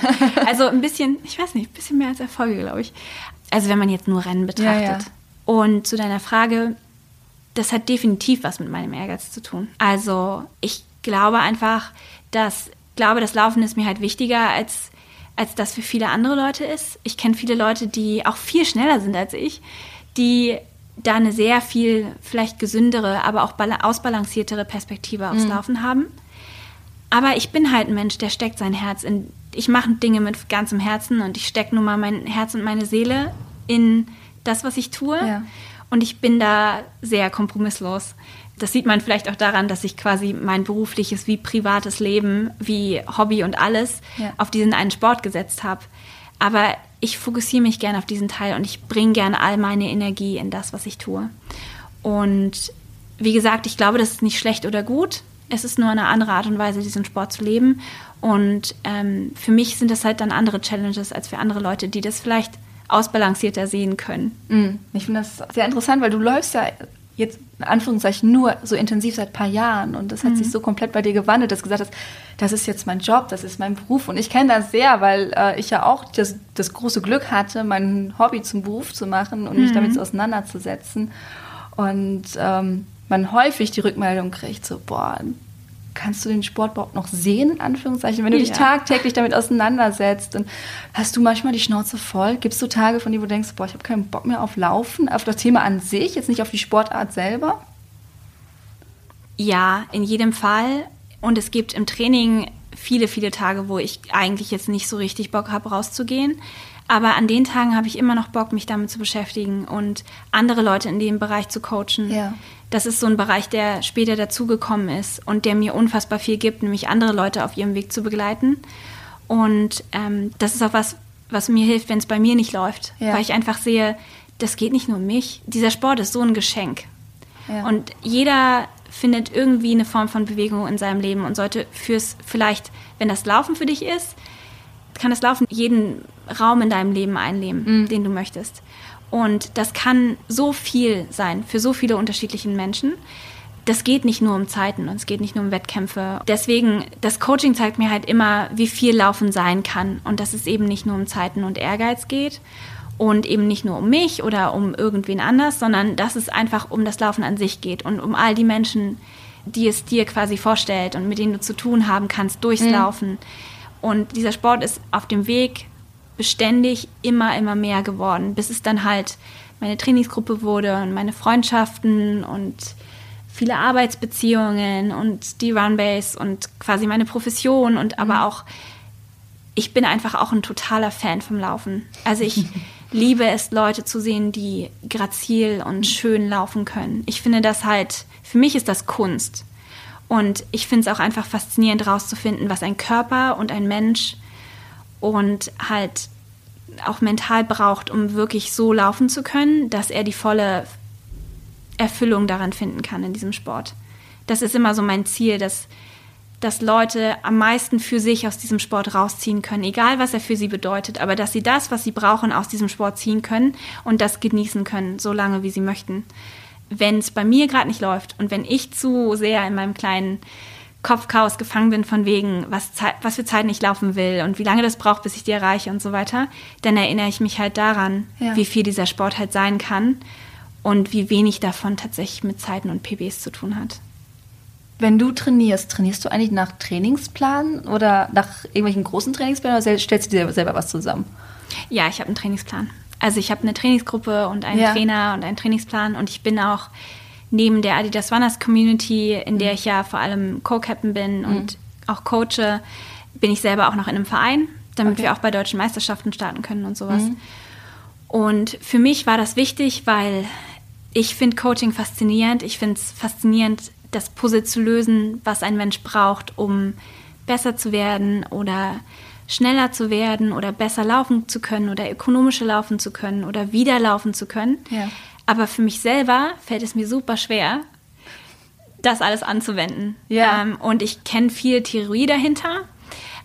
[laughs] also ein bisschen, ich weiß nicht, ein bisschen mehr als Erfolge, glaube ich. Also wenn man jetzt nur Rennen betrachtet. Ja, ja. Und zu deiner Frage, das hat definitiv was mit meinem Ehrgeiz zu tun. Also ich glaube einfach, dass glaube, das Laufen ist mir halt wichtiger als als das für viele andere Leute ist. Ich kenne viele Leute, die auch viel schneller sind als ich, die da eine sehr viel vielleicht gesündere, aber auch bala- ausbalanciertere Perspektive aufs Laufen haben. Aber ich bin halt ein Mensch, der steckt sein Herz in. Ich mache Dinge mit ganzem Herzen und ich stecke nun mal mein Herz und meine Seele in das, was ich tue. Ja. Und ich bin da sehr kompromisslos. Das sieht man vielleicht auch daran, dass ich quasi mein berufliches wie privates Leben, wie Hobby und alles Ja. auf diesen einen Sport gesetzt habe. Aber ich fokussiere mich gerne auf diesen Teil und ich bringe gerne all meine Energie in das, was ich tue. Und wie gesagt, ich glaube, das ist nicht schlecht oder gut. Es ist nur eine andere Art und Weise, diesen Sport zu leben. Und ähm, für mich sind das halt dann andere Challenges als für andere Leute, die das vielleicht ausbalancierter sehen können. Mm, Ich finde das sehr interessant, weil du läufst ja jetzt in Anführungszeichen nur so intensiv seit ein paar Jahren und das hat sich so komplett bei dir gewandelt, dass du gesagt hast, das ist jetzt mein Job, das ist mein Beruf und ich kenne das sehr, weil äh, ich ja auch das, das große Glück hatte, mein Hobby zum Beruf zu machen und mich damit so auseinanderzusetzen und ähm, man häufig die Rückmeldung kriegt, so boah, kannst du den Sport überhaupt noch sehen, in Anführungszeichen, wenn du dich Ja. tagtäglich damit auseinandersetzt. Und hast du manchmal die Schnauze voll? Gibt es so Tage, von denen du denkst, boah, ich habe keinen Bock mehr auf Laufen, auf das Thema an sich, jetzt nicht auf die Sportart selber? Ja, in jedem Fall. Und es gibt im Training viele, viele Tage, wo ich eigentlich jetzt nicht so richtig Bock habe, rauszugehen. Aber an den Tagen habe ich immer noch Bock, mich damit zu beschäftigen und andere Leute in dem Bereich zu coachen. Ja. Das ist so ein Bereich, der später dazugekommen ist und der mir unfassbar viel gibt, nämlich andere Leute auf ihrem Weg zu begleiten. Und ähm, das ist auch was, was mir hilft, wenn es bei mir nicht läuft. Ja. Weil ich einfach sehe, das geht nicht nur um mich. Dieser Sport ist so ein Geschenk. Ja. Und jeder findet irgendwie eine Form von Bewegung in seinem Leben und sollte fürs vielleicht, wenn das Laufen für dich ist, kann das Laufen jeden Raum in deinem Leben einnehmen, den du möchtest. Und das kann so viel sein für so viele unterschiedliche Menschen. Das geht nicht nur um Zeiten und es geht nicht nur um Wettkämpfe. Deswegen, das Coaching zeigt mir halt immer, wie viel Laufen sein kann und dass es eben nicht nur um Zeiten und Ehrgeiz geht und eben nicht nur um mich oder um irgendwen anders, sondern dass es einfach um das Laufen an sich geht und um all die Menschen, die es dir quasi vorstellt und mit denen du zu tun haben kannst durchs Laufen. Und dieser Sport ist auf dem Weg beständig immer, immer mehr geworden, bis es dann halt meine Trainingsgruppe wurde und meine Freundschaften und viele Arbeitsbeziehungen und die Runbase und quasi meine Profession und aber auch ich bin einfach auch ein totaler Fan vom Laufen. Also ich [laughs] liebe es, Leute zu sehen, die grazil und schön laufen können. Ich finde das halt, für mich ist das Kunst. Und ich finde es auch einfach faszinierend rauszufinden, was ein Körper und ein Mensch und halt auch mental braucht, um wirklich so laufen zu können, dass er die volle Erfüllung daran finden kann in diesem Sport. Das ist immer so mein Ziel, dass, dass Leute am meisten für sich aus diesem Sport rausziehen können, egal was er für sie bedeutet, aber dass sie das, was sie brauchen, aus diesem Sport ziehen können und das genießen können, so lange wie sie möchten. Wenn es bei mir gerade nicht läuft und wenn ich zu sehr in meinem kleinen Kopfchaos gefangen bin von wegen, was, Zei- was für Zeiten ich laufen will und wie lange das braucht, bis ich die erreiche und so weiter, dann erinnere ich mich halt daran, Ja. wie viel dieser Sport halt sein kann und wie wenig davon tatsächlich mit Zeiten und PBs zu tun hat. Wenn du trainierst, trainierst du eigentlich nach Trainingsplan oder nach irgendwelchen großen Selber, oder stellst du dir selber was zusammen? Ja, ich habe einen Trainingsplan. Also ich habe eine Trainingsgruppe und einen ja. Trainer und einen Trainingsplan und ich bin auch neben der Adidas Runners Community, in der mhm. ich ja vor allem Co-Captain bin mhm. und auch coache, bin ich selber auch noch in einem Verein, damit okay. wir auch bei deutschen Meisterschaften starten können und sowas. Mhm. Und für mich war das wichtig, weil ich finde Coaching faszinierend. Ich finde es faszinierend, das Puzzle zu lösen, was ein Mensch braucht, um besser zu werden oder schneller zu werden oder besser laufen zu können oder ökonomischer laufen zu können oder wieder laufen zu können. Ja. Aber für mich selber fällt es mir super schwer, das alles anzuwenden. Ja. Ähm, und ich kenne viel Theorie dahinter,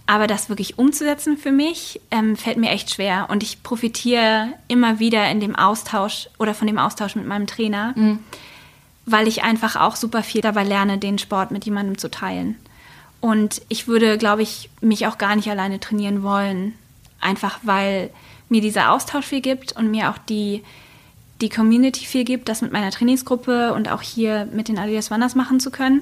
aber das wirklich umzusetzen für mich ähm, fällt mir echt schwer. Und ich profitiere immer wieder in dem Austausch oder von dem Austausch mit meinem Trainer, mhm. weil ich einfach auch super viel dabei lerne, den Sport mit jemandem zu teilen. Und ich würde, glaube ich, mich auch gar nicht alleine trainieren wollen. Einfach weil mir dieser Austausch viel gibt und mir auch die, die Community viel gibt, das mit meiner Trainingsgruppe und auch hier mit den Adidas Wanders machen zu können.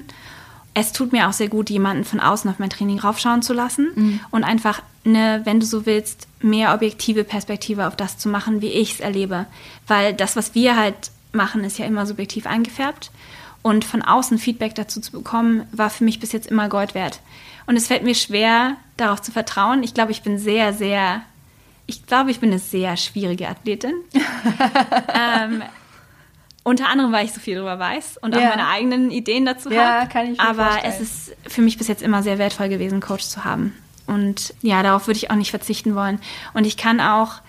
Es tut mir auch sehr gut, jemanden von außen auf mein Training raufschauen zu lassen mhm. und einfach eine, wenn du so willst, mehr objektive Perspektive auf das zu machen, wie ich es erlebe. Weil das, was wir halt machen, ist ja immer subjektiv eingefärbt. Und von außen Feedback dazu zu bekommen, war für mich bis jetzt immer Gold wert. Und es fällt mir schwer, darauf zu vertrauen. Ich glaube, ich bin sehr, sehr, ich glaube, ich bin eine sehr schwierige Athletin. [laughs] ähm, unter anderem, weil ich so viel darüber weiß und auch ja. meine eigenen Ideen dazu ja, habe. Kann ich mir Aber vorstellen. es ist für mich bis jetzt immer sehr wertvoll gewesen, Coach zu haben. Und ja, darauf würde ich auch nicht verzichten wollen. Und ich kann auch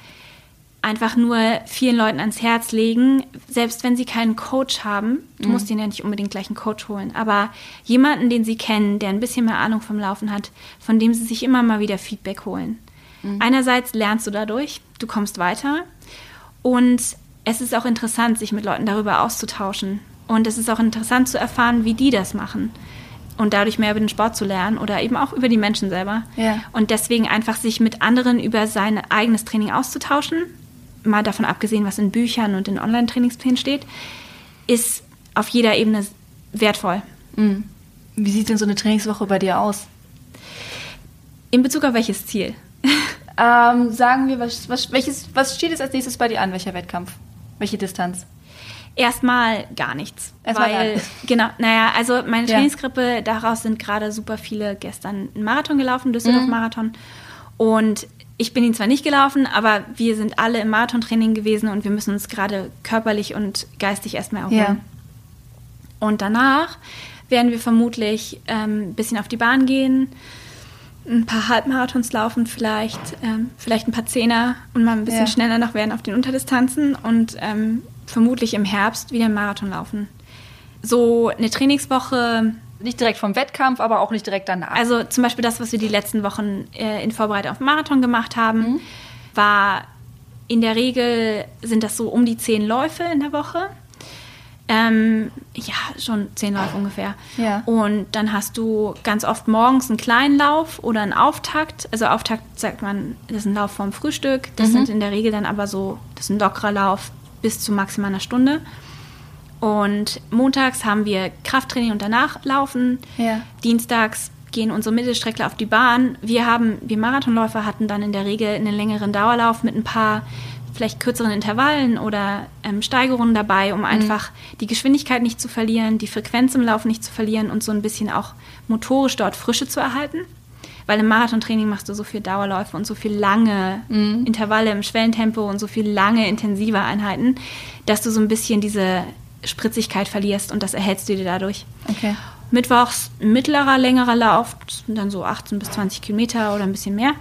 einfach nur vielen Leuten ans Herz legen, selbst wenn sie keinen Coach haben, du mhm. musst ihnen ja nicht unbedingt gleich einen Coach holen, aber jemanden, den sie kennen, der ein bisschen mehr Ahnung vom Laufen hat, von dem sie sich immer mal wieder Feedback holen. Mhm. Einerseits lernst du dadurch, du kommst weiter und es ist auch interessant, sich mit Leuten darüber auszutauschen. Und es ist auch interessant zu erfahren, wie die das machen. Und dadurch mehr über den Sport zu lernen oder eben auch über die Menschen selber. Ja. Und deswegen einfach sich mit anderen über sein eigenes Training auszutauschen mal davon abgesehen, was in Büchern und in Online-Trainingsplänen steht, ist auf jeder Ebene wertvoll. Mhm. Wie sieht denn so eine Trainingswoche bei dir aus? In Bezug auf welches Ziel? [laughs] Ähm, sagen wir, was, was, welches, was steht jetzt als nächstes bei dir an? Welcher Wettkampf? Welche Distanz? Erstmal gar nichts. Erstmal weil, gar nichts. [laughs] Genau, naja, also meine Trainingsgruppe, daraus sind gerade super viele gestern einen Marathon gelaufen, Düsseldorf-Marathon. Mhm. Und ich bin ihn zwar nicht gelaufen, aber wir sind alle im Marathontraining gewesen und wir müssen uns gerade körperlich und geistig erstmal erholen. Ja. Und danach werden wir vermutlich ähm, ein bisschen auf die Bahn gehen, ein paar Halbmarathons laufen vielleicht, ähm, vielleicht ein paar Zehner und mal ein bisschen ja. schneller noch werden auf den Unterdistanzen und ähm, vermutlich im Herbst wieder einen Marathon laufen. So eine Trainingswoche nicht direkt vom Wettkampf, aber auch nicht direkt danach. Also zum Beispiel das, was wir die letzten Wochen äh, in Vorbereitung auf Marathon gemacht haben, mhm. war in der Regel sind das so um die zehn Läufe in der Woche. Ähm, ja, schon zehn Läufe ungefähr. Ja. Und dann hast du ganz oft morgens einen kleinen Lauf oder einen Auftakt. Also Auftakt sagt man, das ist ein Lauf vorm Frühstück. Das mhm. sind in der Regel dann aber so, das ist ein lockerer Lauf bis zu maximal einer Stunde. Und montags haben wir Krafttraining und danach laufen. Ja. Dienstags gehen unsere Mittelstreckler auf die Bahn. Wir haben, wir Marathonläufer hatten dann in der Regel einen längeren Dauerlauf mit ein paar vielleicht kürzeren Intervallen oder ähm, Steigerungen dabei, um mhm. einfach die Geschwindigkeit nicht zu verlieren, die Frequenz im Laufen nicht zu verlieren und so ein bisschen auch motorisch dort Frische zu erhalten. Weil im Marathontraining machst du so viel Dauerläufe und so viel lange mhm. Intervalle im Schwellentempo und so viel lange intensive Einheiten, dass du so ein bisschen diese Spritzigkeit verlierst und das erhältst du dir dadurch. Okay. Mittwochs mittlerer, längerer Lauf, dann so 18 bis 20 Kilometer oder ein bisschen mehr.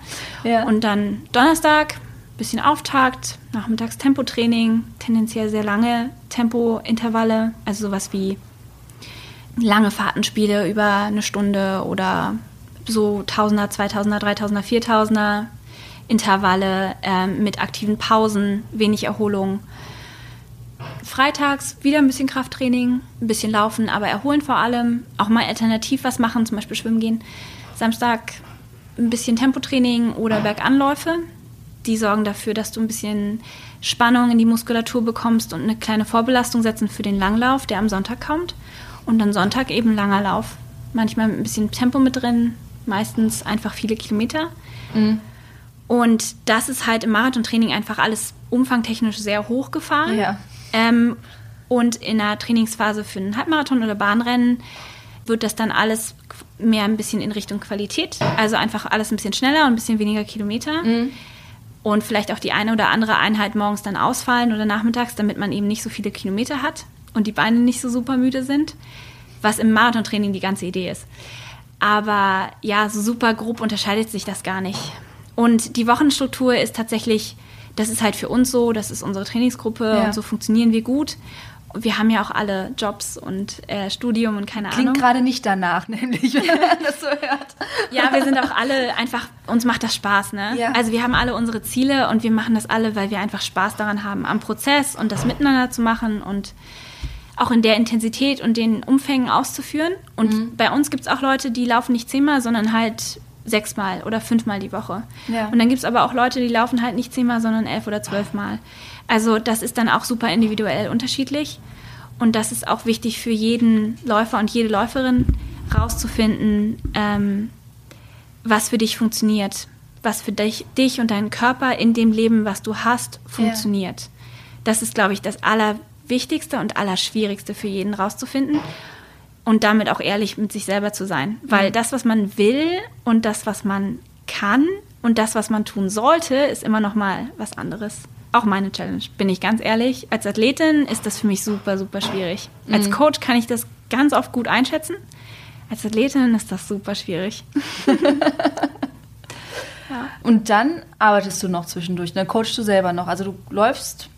Ja. Und dann Donnerstag, bisschen Auftakt, nachmittags Tempotraining, tendenziell sehr lange Tempointervalle, also sowas wie lange Fahrtenspiele über eine Stunde oder so 1000er, 2000er, 3000er, 4000er Intervalle äh, mit aktiven Pausen, wenig Erholung Freitags wieder ein bisschen Krafttraining, ein bisschen laufen, aber erholen vor allem. Auch mal alternativ was machen, zum Beispiel schwimmen gehen. Samstag ein bisschen Tempotraining oder Berganläufe. Die sorgen dafür, dass du ein bisschen Spannung in die Muskulatur bekommst und eine kleine Vorbelastung setzen für den Langlauf, der am Sonntag kommt. Und dann Sonntag eben langer Lauf manchmal mit ein bisschen Tempo mit drin, meistens einfach viele Kilometer. Mhm. Und das ist halt im Marathontraining einfach alles umfangtechnisch sehr hochgefahren. Ja. Ähm, und in der Trainingsphase für einen Halbmarathon oder Bahnrennen wird das dann alles mehr ein bisschen in Richtung Qualität. Also einfach alles ein bisschen schneller und ein bisschen weniger Kilometer. Mhm. Und vielleicht auch die eine oder andere Einheit morgens dann ausfallen oder nachmittags, damit man eben nicht so viele Kilometer hat und die Beine nicht so super müde sind. Was im Marathontraining die ganze Idee ist. Aber ja, so super grob unterscheidet sich das gar nicht. Und die Wochenstruktur ist tatsächlich, das ist halt für uns so, das ist unsere Trainingsgruppe ja. und so funktionieren wir gut wir haben ja auch alle Jobs und äh, Studium und keine Klingt Ahnung. Klingt gerade nicht danach, [laughs] nämlich, wenn man [laughs] das so hört. Ja, wir sind auch alle einfach, uns macht das Spaß, ne? Ja. Also wir haben alle unsere Ziele und wir machen das alle, weil wir einfach Spaß daran haben, am Prozess und das miteinander zu machen und auch in der Intensität und den Umfängen auszuführen. Und mhm. bei uns gibt es auch Leute, die laufen nicht zehnmal, sondern halt sechsmal oder fünfmal die Woche. Ja. Und dann gibt es aber auch Leute, die laufen halt nicht zehnmal, sondern elf oder zwölfmal. Also das ist dann auch super individuell unterschiedlich. Und das ist auch wichtig für jeden Läufer und jede Läuferin rauszufinden, ähm, was für dich funktioniert, was für dich, dich und deinen Körper in dem Leben, was du hast, funktioniert. Ja. Das ist, glaube ich, das Allerwichtigste und Allerschwierigste für jeden rauszufinden und damit auch ehrlich mit sich selber zu sein. Weil mhm. das, was man will und das, was man kann und das, was man tun sollte, ist immer noch mal was anderes. Auch meine Challenge, bin ich ganz ehrlich. Als Athletin ist das für mich super, super schwierig. Mhm. Als Coach kann ich das ganz oft gut einschätzen. Als Athletin ist das super schwierig. [laughs] ja. Und dann arbeitest du noch zwischendurch, dann coachst du selber noch. Also du läufst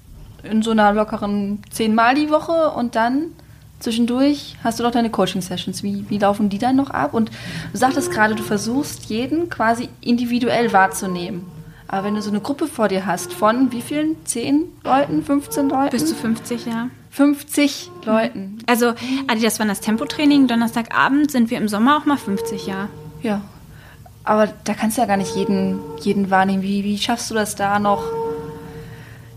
in so einer lockeren zehnmal die Woche und dann zwischendurch hast du doch deine Coaching-Sessions. Wie, wie laufen die dann noch ab? Und du sagtest gerade, du versuchst jeden quasi individuell wahrzunehmen. Aber wenn du so eine Gruppe vor dir hast von wie vielen? 10 Leuten, 15 Leuten? Bis zu 50, ja. 50 Leuten. Also Adidas war das Tempotraining. Donnerstagabend sind wir im Sommer auch mal 50, ja. Ja. Aber da kannst du ja gar nicht jeden, jeden wahrnehmen. Wie, wie schaffst du das da noch,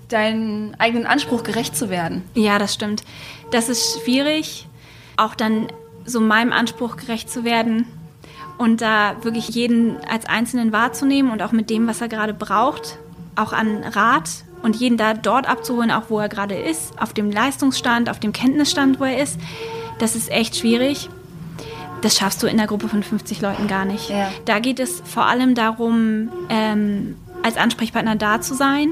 deinen eigenen Anspruch gerecht zu werden? Ja, das stimmt. Das ist schwierig, auch dann so meinem Anspruch gerecht zu werden und da wirklich jeden als Einzelnen wahrzunehmen und auch mit dem, was er gerade braucht, auch an Rat und jeden da dort abzuholen, auch wo er gerade ist, auf dem Leistungsstand, auf dem Kenntnisstand, wo er ist, das ist echt schwierig. Das schaffst du in der Gruppe von 50 Leuten gar nicht. Ja. Da geht es vor allem darum, ähm, als Ansprechpartner da zu sein,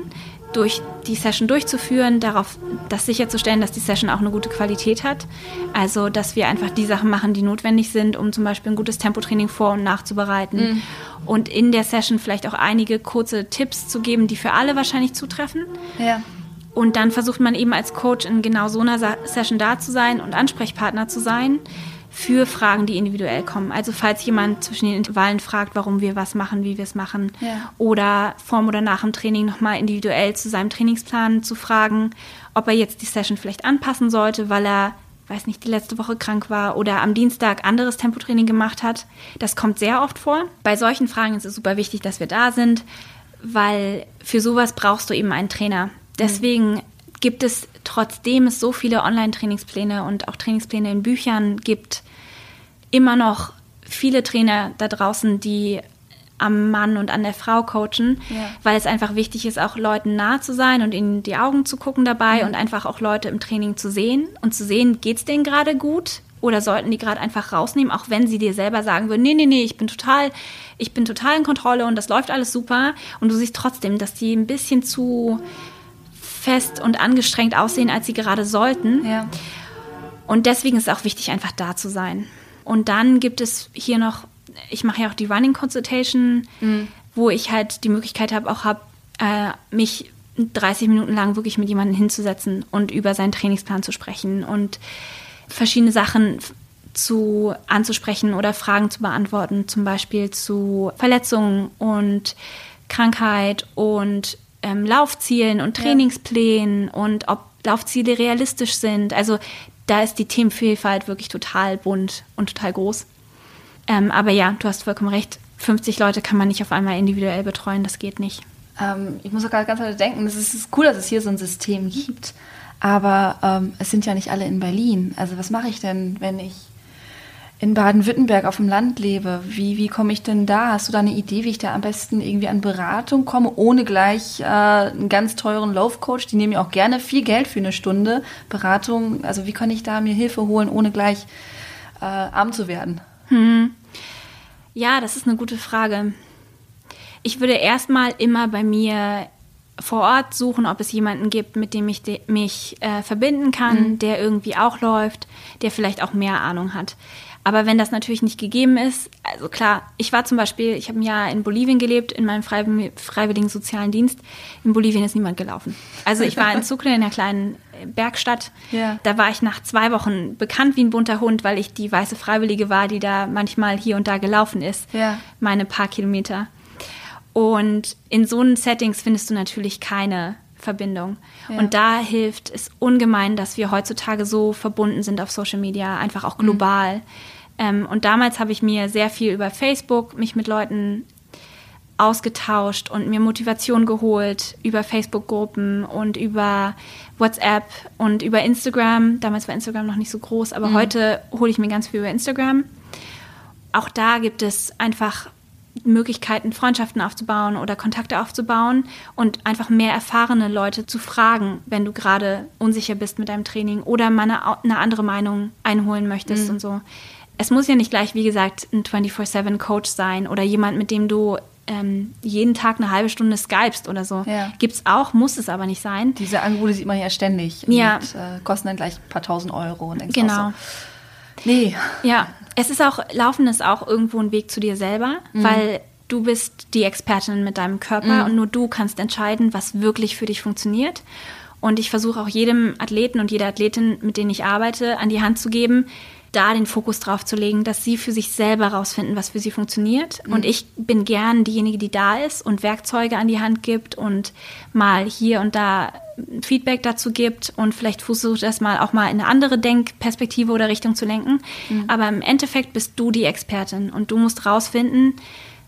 durch die Session durchzuführen, darauf das sicherzustellen, dass die Session auch eine gute Qualität hat. Also, dass wir einfach die Sachen machen, die notwendig sind, um zum Beispiel ein gutes Tempotraining vor- und nachzubereiten. Mhm. Und in der Session vielleicht auch einige kurze Tipps zu geben, die für alle wahrscheinlich zutreffen. Ja. Und dann versucht man eben als Coach in genau so einer Session da zu sein und Ansprechpartner zu sein für Fragen, die individuell kommen. Also falls jemand zwischen den Intervallen fragt, warum wir was machen, wie wir es machen, ja. oder vorm oder nach dem Training nochmal individuell zu seinem Trainingsplan zu fragen, ob er jetzt die Session vielleicht anpassen sollte, weil er, weiß nicht, die letzte Woche krank war oder am Dienstag anderes Tempotraining gemacht hat. Das kommt sehr oft vor. Bei solchen Fragen ist es super wichtig, dass wir da sind, weil für sowas brauchst du eben einen Trainer. Deswegen gibt es, trotzdem es so viele Online-Trainingspläne und auch Trainingspläne in Büchern gibt, immer noch viele Trainer da draußen, die am Mann und an der Frau coachen, ja. weil es einfach wichtig ist, auch Leuten nah zu sein und ihnen die Augen zu gucken dabei mhm. und einfach auch Leute im Training zu sehen und zu sehen, geht es denen gerade gut oder sollten die gerade einfach rausnehmen, auch wenn sie dir selber sagen würden, nee, nee, nee, ich bin total, ich bin total in Kontrolle und das läuft alles super und du siehst trotzdem, dass die ein bisschen zu fest und angestrengt aussehen, als sie gerade sollten. Ja. Und deswegen ist es auch wichtig, einfach da zu sein. Und dann gibt es hier noch, ich mache ja auch die Running Consultation, mhm. wo ich halt die Möglichkeit habe, auch habe, äh, mich 30 Minuten lang wirklich mit jemandem hinzusetzen und über seinen Trainingsplan zu sprechen und verschiedene Sachen zu anzusprechen oder Fragen zu beantworten, zum Beispiel zu Verletzungen und Krankheit und ähm, Laufzielen und Trainingsplänen ja. und ob Laufziele realistisch sind. Also da ist die Themenvielfalt wirklich total bunt und total groß. Ähm, aber ja, du hast vollkommen recht. 50 Leute kann man nicht auf einmal individuell betreuen, das geht nicht. Ähm, ich muss auch gerade ganz weiter denken, es ist cool, dass es hier so ein System gibt, aber ähm, es sind ja nicht alle in Berlin. Also was mache ich denn, wenn ich in Baden-Württemberg auf dem Land lebe, wie, wie komme ich denn da? Hast du da eine Idee, wie ich da am besten irgendwie an Beratung komme, ohne gleich äh, einen ganz teuren Laufcoach? Die nehmen ja auch gerne viel Geld für eine Stunde Beratung. Also wie kann ich da mir Hilfe holen, ohne gleich äh, arm zu werden? Hm. Ja, das ist eine gute Frage. Ich würde erstmal immer bei mir vor Ort suchen, ob es jemanden gibt, mit dem ich mich äh, verbinden kann, mhm. der irgendwie auch läuft, der vielleicht auch mehr Ahnung hat. Aber wenn das natürlich nicht gegeben ist, also klar, ich war zum Beispiel, ich habe ein Jahr in Bolivien gelebt, in meinem freiwilligen sozialen Dienst. In Bolivien ist niemand gelaufen. Also ich war in [laughs] Sucre, in einer kleinen äh, Bergstadt. Ja. Da war ich nach zwei Wochen bekannt wie ein bunter Hund, weil ich die weiße Freiwillige war, die da manchmal hier und da gelaufen ist. Ja. Meine paar Kilometer. Und in so einen Settings findest du natürlich keine Verbindung. Ja. Und da hilft es ungemein, dass wir heutzutage so verbunden sind auf Social Media, einfach auch global. Mhm. Ähm, und damals habe ich mir sehr viel über Facebook mich mit Leuten ausgetauscht und mir Motivation geholt über Facebook-Gruppen und über WhatsApp und über Instagram. Damals war Instagram noch nicht so groß, aber mhm. heute hole ich mir ganz viel über Instagram. Auch da gibt es einfach Möglichkeiten, Freundschaften aufzubauen oder Kontakte aufzubauen und einfach mehr erfahrene Leute zu fragen, wenn du gerade unsicher bist mit deinem Training oder mal eine, eine andere Meinung einholen möchtest mhm. und so. Es muss ja nicht gleich, wie gesagt, ein 24-7-Coach sein oder jemand, mit dem du ähm, jeden Tag eine halbe Stunde skypst oder so. Ja. es auch, muss es aber nicht sein. Diese Angebote sieht man ja ständig. Ja. Und, äh, kosten dann gleich ein paar tausend Euro. Und genau. So, nee. Ja, es ist auch, Laufen ist auch irgendwo ein Weg zu dir selber, mhm. weil du bist die Expertin mit deinem Körper mhm. und nur du kannst entscheiden, was wirklich für dich funktioniert. Und ich versuche auch jedem Athleten und jeder Athletin, mit denen ich arbeite, an die Hand zu geben, da den Fokus drauf zu legen, dass sie für sich selber rausfinden, was für sie funktioniert. Mhm. Und ich bin gern diejenige, die da ist und Werkzeuge an die Hand gibt und mal hier und da Feedback dazu gibt und vielleicht versucht das mal auch mal in eine andere Denkperspektive oder Richtung zu lenken. Mhm. Aber im Endeffekt bist du die Expertin und du musst rausfinden,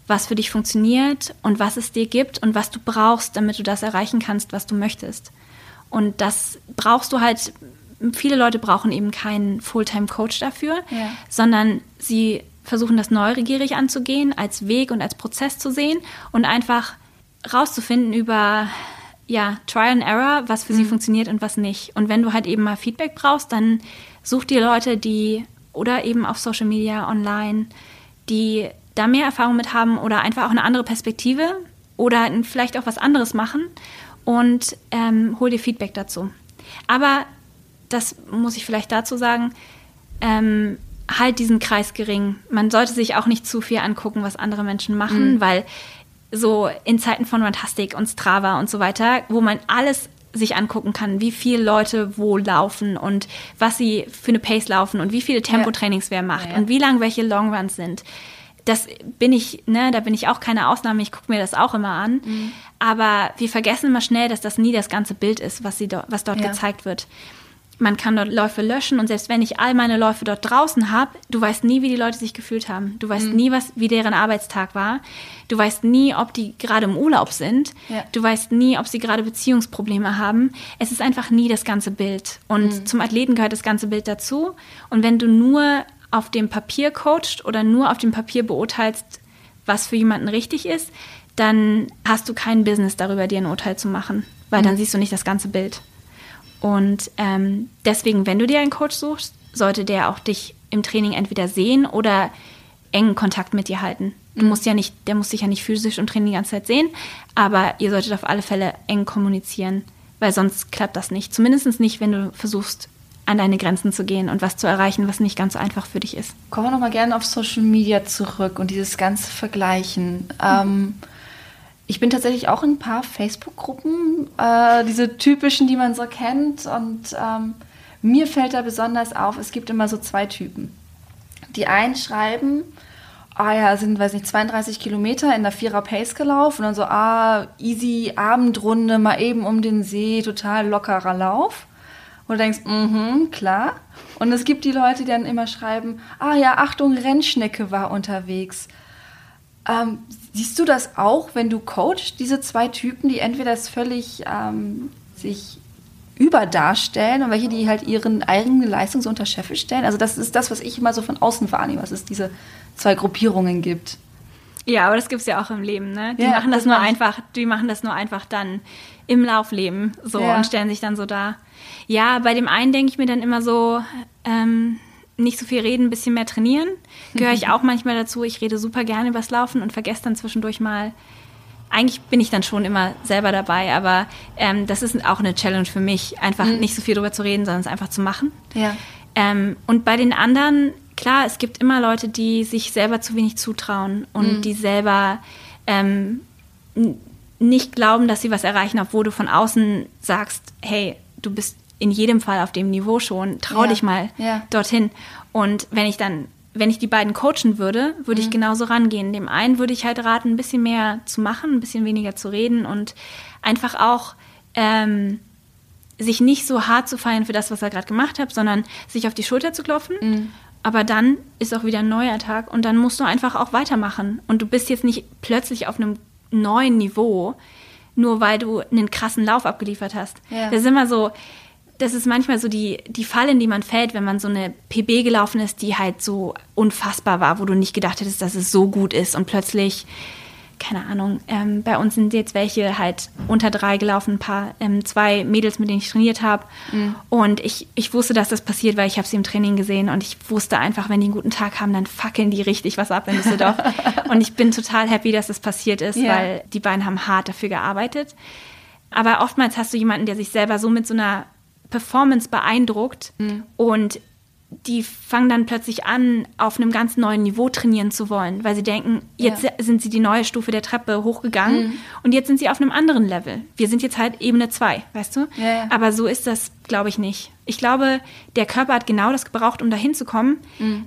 was für dich funktioniert und was es dir gibt und was du brauchst, damit du das erreichen kannst, was du möchtest. Und das brauchst du halt viele Leute brauchen eben keinen Fulltime-Coach dafür, ja. sondern sie versuchen das neugierig anzugehen, als Weg und als Prozess zu sehen und einfach rauszufinden über ja, Try and Error, was für mhm. sie funktioniert und was nicht. Und wenn du halt eben mal Feedback brauchst, dann such dir Leute, die oder eben auf Social Media, online, die da mehr Erfahrung mit haben oder einfach auch eine andere Perspektive oder vielleicht auch was anderes machen und ähm, hol dir Feedback dazu. Aber das muss ich vielleicht dazu sagen, ähm, halt diesen Kreis gering. Man sollte sich auch nicht zu viel angucken, was andere Menschen machen, mhm. weil so in Zeiten von Fantastik und Strava und so weiter, wo man alles sich angucken kann, wie viele Leute wo laufen und was sie für eine Pace laufen und wie viele Tempotrainings wer macht ja, ja. und wie lang welche Longruns sind. Das bin ich, ne, da bin ich auch keine Ausnahme, ich gucke mir das auch immer an. Mhm. Aber wir vergessen immer schnell, dass das nie das ganze Bild ist, was, sie do, was dort ja. gezeigt wird man kann dort Läufe löschen und selbst wenn ich all meine Läufe dort draußen habe, du weißt nie, wie die Leute sich gefühlt haben. Du weißt mhm. nie, was, wie deren Arbeitstag war. Du weißt nie, ob die gerade im Urlaub sind. Ja. Du weißt nie, ob sie gerade Beziehungsprobleme haben. Es ist einfach nie das ganze Bild. Und mhm. zum Athleten gehört das ganze Bild dazu. Und wenn du nur auf dem Papier coachst oder nur auf dem Papier beurteilst, was für jemanden richtig ist, dann hast du kein Business darüber, dir ein Urteil zu machen, weil mhm. dann siehst du nicht das ganze Bild. Und ähm, deswegen, wenn du dir einen Coach suchst, sollte der auch dich im Training entweder sehen oder engen Kontakt mit dir halten. Du mhm. musst ja nicht, der muss dich ja nicht physisch im Training die ganze Zeit sehen, aber ihr solltet auf alle Fälle eng kommunizieren, weil sonst klappt das nicht. Zumindest nicht, wenn du versuchst, an deine Grenzen zu gehen und was zu erreichen, was nicht ganz so einfach für dich ist. Kommen wir nochmal gerne auf Social Media zurück und dieses ganze Vergleichen. Mhm. Ähm, ich bin tatsächlich auch in ein paar Facebook-Gruppen, äh, diese typischen, die man so kennt. Und ähm, mir fällt da besonders auf, es gibt immer so zwei Typen. Die einen schreiben, ah ja, sind, weiß nicht, 32 Kilometer in der Vierer Pace gelaufen und dann so, ah, easy Abendrunde, mal eben um den See, total lockerer Lauf. Und du denkst, mhm, klar. Und es gibt die Leute, die dann immer schreiben, ah ja, Achtung, Rennschnecke war unterwegs. Ähm, siehst du das auch, wenn du coachst, diese zwei Typen, die entweder es völlig ähm, sich überdarstellen und welche, die halt ihren eigene Leistung so unter Scheffel stellen. Also das ist das, was ich immer so von außen wahrnehme, dass es diese zwei Gruppierungen gibt. Ja, aber das gibt es ja auch im Leben, ne? Die Ja, machen das, das nur einfach, die machen das nur einfach dann im Laufleben so Ja. und stellen sich dann so dar. Ja, bei dem einen denke ich mir dann immer so, ähm, nicht so viel reden, ein bisschen mehr trainieren. Gehöre ich auch manchmal dazu. Ich rede super gerne übers Laufen und vergesse dann zwischendurch mal. Eigentlich bin ich dann schon immer selber dabei, aber ähm, das ist auch eine Challenge für mich, einfach nicht so viel drüber zu reden, sondern es einfach zu machen. Ja. Ähm, und bei den anderen, klar, es gibt immer Leute, die sich selber zu wenig zutrauen und die selber ähm, nicht glauben, dass sie was erreichen, obwohl du von außen sagst, hey, du bist in jedem Fall auf dem Niveau schon, trau Ja, dich mal ja. dorthin. Und wenn ich dann, wenn ich die beiden coachen würde, würde ich genauso rangehen. Dem einen würde ich halt raten, ein bisschen mehr zu machen, ein bisschen weniger zu reden und einfach auch ähm, sich nicht so hart zu feiern für das, was er gerade gemacht hat, sondern sich auf die Schulter zu klopfen. Aber dann ist auch wieder ein neuer Tag und dann musst du einfach auch weitermachen. Und du bist jetzt nicht plötzlich auf einem neuen Niveau, nur weil du einen krassen Lauf abgeliefert hast. Ja. Das ist immer so, das ist manchmal so die, die Falle, in die man fällt, wenn man so eine PB gelaufen ist, die halt so unfassbar war, wo du nicht gedacht hättest, dass es so gut ist und plötzlich, keine Ahnung, ähm, bei uns sind jetzt welche halt unter drei gelaufen, ein paar, ähm, zwei Mädels, mit denen ich trainiert habe. Und ich, ich wusste, dass das passiert, weil ich habe sie im Training gesehen und ich wusste einfach, wenn die einen guten Tag haben, dann fackeln die richtig was ab in Düsseldorf. [laughs] und ich bin total happy, dass das passiert ist, Ja. weil die beiden haben hart dafür gearbeitet. Aber oftmals hast du jemanden, der sich selber so mit so einer Performance beeindruckt und die fangen dann plötzlich an, auf einem ganz neuen Niveau trainieren zu wollen, weil sie denken, jetzt Ja. sind sie die neue Stufe der Treppe hochgegangen und jetzt sind sie auf einem anderen Level. Wir sind jetzt halt Ebene 2, weißt du? Ja, ja. Aber so ist das, glaube ich, nicht. Ich glaube, der Körper hat genau das gebraucht, um da hinzukommen,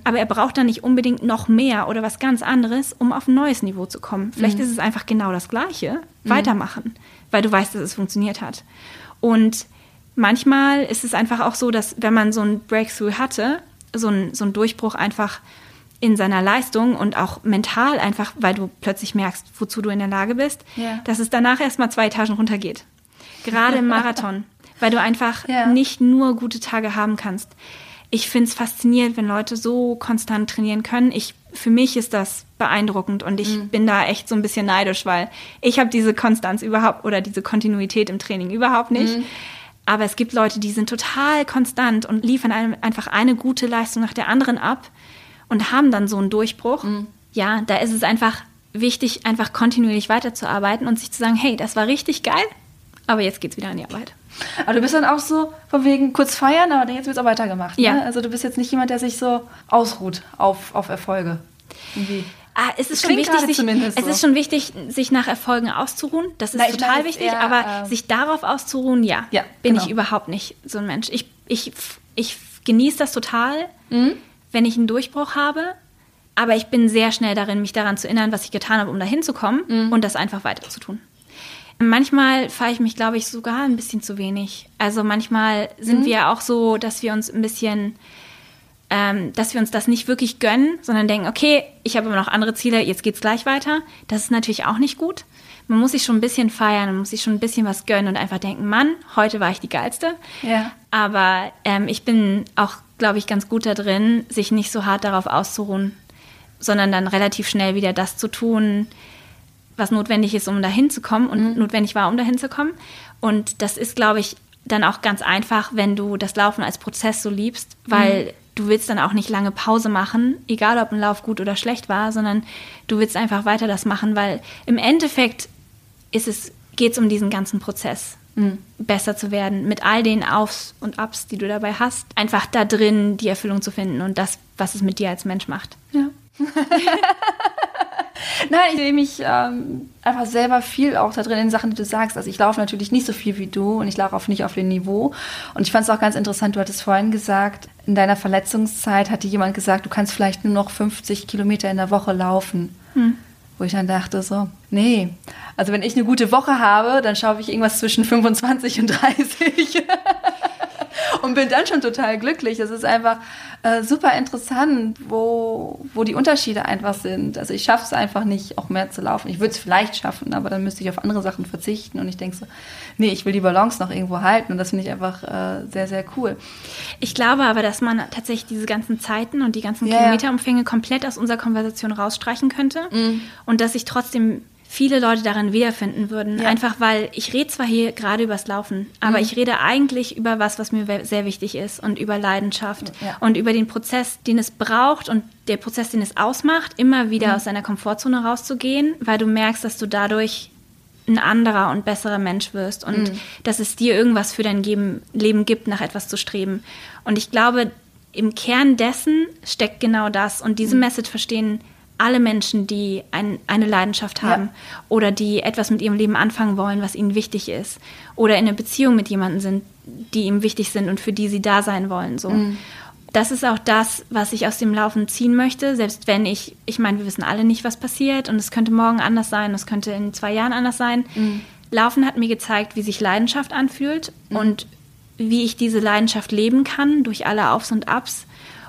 aber er braucht dann nicht unbedingt noch mehr oder was ganz anderes, um auf ein neues Niveau zu kommen. Vielleicht ist es einfach genau das Gleiche. Weitermachen, weil du weißt, dass es funktioniert hat. Und manchmal ist es einfach auch so, dass wenn man so ein Breakthrough hatte, so ein, so ein Durchbruch einfach in seiner Leistung und auch mental einfach, weil du plötzlich merkst, wozu du in der Lage bist, Ja. dass es danach erstmal zwei Etagen runtergeht. Gerade im [laughs] Marathon, weil du einfach Ja. nicht nur gute Tage haben kannst. Ich finde es faszinierend, wenn Leute so konstant trainieren können. Ich, für mich ist das beeindruckend und ich bin da echt so ein bisschen neidisch, weil ich habe diese Konstanz überhaupt oder diese Kontinuität im Training überhaupt nicht. Aber es gibt Leute, die sind total konstant und liefern einem einfach eine gute Leistung nach der anderen ab und haben dann so einen Durchbruch. Ja, da ist es einfach wichtig, einfach kontinuierlich weiterzuarbeiten und sich zu sagen, hey, das war richtig geil, aber jetzt geht's wieder an die Arbeit. Aber du bist dann auch so von wegen kurz feiern, aber jetzt wird es auch weitergemacht. Ja. Ne? Also du bist jetzt nicht jemand, der sich so ausruht auf, auf Erfolge. Irgendwie. Ah, es ist schon wichtig, sich, es so. ist schon wichtig, sich nach Erfolgen auszuruhen. Das ist Na, total wichtig, eher, aber ähm, sich darauf auszuruhen, ja, Ja, bin genau. ich überhaupt nicht so ein Mensch. Ich, ich, ich genieße das total, Mhm. wenn ich einen Durchbruch habe, aber ich bin sehr schnell darin, mich daran zu erinnern, was ich getan habe, um da hinzukommen Mhm. und das einfach weiter zu tun. Manchmal fahre ich mich, glaube ich, sogar ein bisschen zu wenig. Also manchmal sind Mhm. wir auch so, dass wir uns ein bisschen ähm, dass wir uns das nicht wirklich gönnen, sondern denken, okay, ich habe immer noch andere Ziele, jetzt geht's gleich weiter. Das ist natürlich auch nicht gut. Man muss sich schon ein bisschen feiern, man muss sich schon ein bisschen was gönnen und einfach denken, Mann, heute war ich die Geilste. Ja. Aber ähm, ich bin auch, glaube ich, ganz gut da drin, sich nicht so hart darauf auszuruhen, sondern dann relativ schnell wieder das zu tun, was notwendig ist, um dahin zu kommen und notwendig war, um dahin zu kommen. Und das ist, glaube ich, dann auch ganz einfach, wenn du das Laufen als Prozess so liebst, weil du willst dann auch nicht lange Pause machen, egal ob ein Lauf gut oder schlecht war, sondern du willst einfach weiter das machen, weil im Endeffekt ist es, geht es um diesen ganzen Prozess, besser zu werden, mit all den Aufs und Ups, die du dabei hast, einfach da drin die Erfüllung zu finden und das, was es mit dir als Mensch macht. Ja. [laughs] Nein, ich sehe mich ähm, einfach selber viel auch da drin in Sachen, die du sagst. Also ich laufe natürlich nicht so viel wie du und ich laufe auch nicht auf dem Niveau. Und ich fand es auch ganz interessant, du hattest vorhin gesagt, in deiner Verletzungszeit hatte jemand gesagt, du kannst vielleicht nur noch 50 Kilometer in der Woche laufen. Wo ich dann dachte so, nee, also wenn ich eine gute Woche habe, dann schaue ich irgendwas zwischen 25 und 30. [laughs] und bin dann schon total glücklich. Es ist einfach äh, super interessant, wo, wo die Unterschiede einfach sind. Also ich schaffe es einfach nicht, auch mehr zu laufen. Ich würde es vielleicht schaffen, aber dann müsste ich auf andere Sachen verzichten. Und ich denke so, nee, ich will die Balance noch irgendwo halten. Und das finde ich einfach äh, sehr, sehr cool. Ich glaube aber, dass man tatsächlich diese ganzen Zeiten und die ganzen ja, Kilometerumfänge komplett aus unserer Konversation rausstreichen könnte. Mhm. Und dass ich trotzdem viele Leute darin wiederfinden würden. Ja. Einfach weil ich rede zwar hier gerade übers Laufen, aber mhm. ich rede eigentlich über was, was mir sehr wichtig ist und über Leidenschaft ja. und über den Prozess, den es braucht und der Prozess, den es ausmacht, immer wieder mhm. aus seiner Komfortzone rauszugehen, weil du merkst, dass du dadurch ein anderer und besserer Mensch wirst und mhm. dass es dir irgendwas für dein Leben gibt, nach etwas zu streben. Und ich glaube, im Kern dessen steckt genau das und diese mhm. Message verstehen alle Menschen, die ein, eine Leidenschaft haben ja. oder die etwas mit ihrem Leben anfangen wollen, was ihnen wichtig ist oder in einer Beziehung mit jemandem sind, die ihm wichtig sind und für die sie da sein wollen. So. Mhm. Das ist auch das, was ich aus dem Laufen ziehen möchte, selbst wenn ich, ich meine, wir wissen alle nicht, was passiert und es könnte morgen anders sein, es könnte in zwei Jahren anders sein. Mhm. Laufen hat mir gezeigt, wie sich Leidenschaft anfühlt mhm. und wie ich diese Leidenschaft leben kann durch alle Aufs und Abs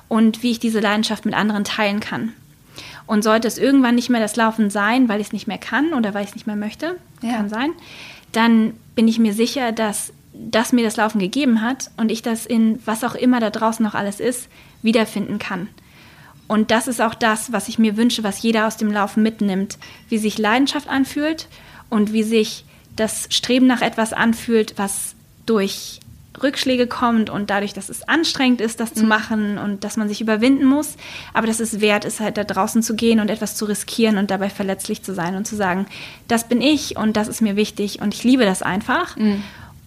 und wie ich diese Leidenschaft mit anderen teilen kann. Und sollte es irgendwann nicht mehr das Laufen sein, weil ich es nicht mehr kann oder weil ich es nicht mehr möchte, ja. kann sein, dann bin ich mir sicher, dass das mir das Laufen gegeben hat und ich das in was auch immer da draußen noch alles ist, wiederfinden kann. Und das ist auch das, was ich mir wünsche, was jeder aus dem Laufen mitnimmt, wie sich Leidenschaft anfühlt und wie sich das Streben nach etwas anfühlt, was durch Rückschläge kommt und dadurch, dass es anstrengend ist, das mhm. zu machen und dass man sich überwinden muss, aber dass es wert ist, halt da draußen zu gehen und etwas zu riskieren und dabei verletzlich zu sein und zu sagen, das bin ich und das ist mir wichtig und ich liebe das einfach. Mhm.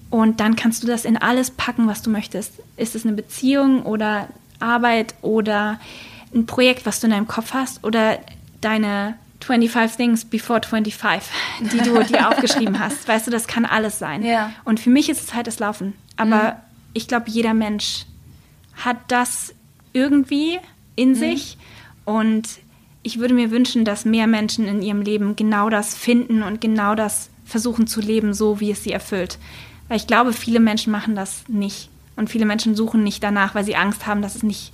Und dann kannst du das in alles packen, was du möchtest. Ist es eine Beziehung oder Arbeit oder ein Projekt, was du in deinem Kopf hast oder deine 25 Things before 25, die du dir [laughs] aufgeschrieben hast. Weißt du, das kann alles sein. Ja. Und für mich ist es halt das Laufen. Aber mhm. ich glaube, jeder Mensch hat das irgendwie in mhm. sich. Und ich würde mir wünschen, dass mehr Menschen in ihrem Leben genau das finden und genau das versuchen zu leben, so wie es sie erfüllt. Weil ich glaube, viele Menschen machen das nicht. Und viele Menschen suchen nicht danach, weil sie Angst haben, dass es nicht,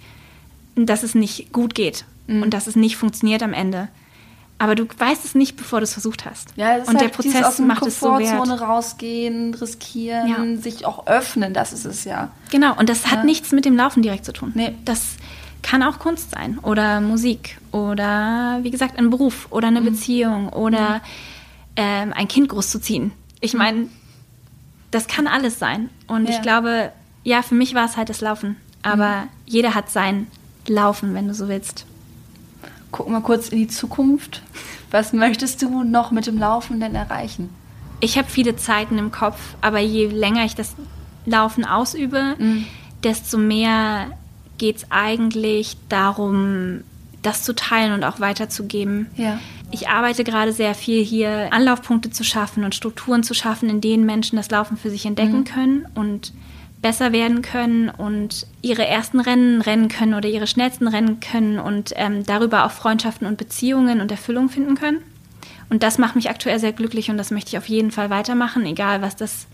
dass es nicht gut geht mhm. und dass es nicht funktioniert am Ende. Aber du weißt es nicht, bevor du es versucht hast. Ja, und halt der Prozess aus macht es so wert. Rausgehen, riskieren, ja. sich auch öffnen, das ist es ja. Genau, und das ja. hat nichts mit dem Laufen direkt zu tun. Nee. Das kann auch Kunst sein oder Musik oder wie gesagt ein Beruf oder eine mhm. Beziehung oder mhm. ähm, ein Kind großzuziehen. Ich mhm. meine, das kann alles sein. Und ich glaube, ja, für mich war es halt das Laufen. Aber mhm. jeder hat sein Laufen, wenn du so willst gucken wir kurz in die Zukunft. Was möchtest du noch mit dem Laufen denn erreichen? Ich habe viele Zeiten im Kopf, aber je länger ich das Laufen ausübe, mhm. desto mehr geht es eigentlich darum, das zu teilen und auch weiterzugeben. Ja. Ich arbeite gerade sehr viel hier, Anlaufpunkte zu schaffen und Strukturen zu schaffen, in denen Menschen das Laufen für sich entdecken mhm. können und besser werden können und ihre ersten Rennen rennen können oder ihre schnellsten Rennen können und ähm, darüber auch Freundschaften und Beziehungen und Erfüllung finden können. Und das macht mich aktuell sehr glücklich und das möchte ich auf jeden Fall weitermachen, egal was das,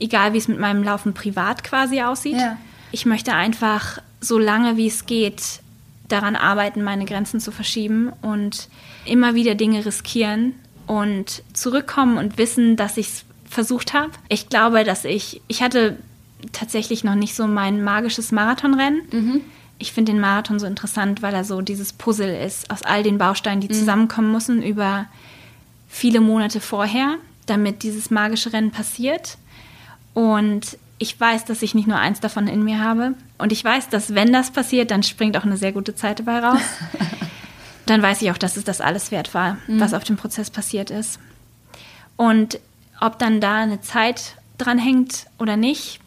egal wie es mit meinem Laufen privat quasi aussieht. Ja. Ich möchte einfach so lange wie es geht daran arbeiten, meine Grenzen zu verschieben und immer wieder Dinge riskieren und zurückkommen und wissen, dass ich es versucht habe. Ich glaube, dass ich, ich hatte tatsächlich noch nicht so mein magisches Marathonrennen. Mhm. Ich finde den Marathon so interessant, weil er so dieses Puzzle ist aus all den Bausteinen, die mhm. zusammenkommen müssen über viele Monate vorher, damit dieses magische Rennen passiert. Und ich weiß, dass ich nicht nur eins davon in mir habe. Und ich weiß, dass wenn das passiert, dann springt auch eine sehr gute Zeit dabei raus. [laughs] dann weiß ich auch, dass es das alles wert war, mhm. was auf dem Prozess passiert ist. Und ob dann da eine Zeit dran hängt oder nicht,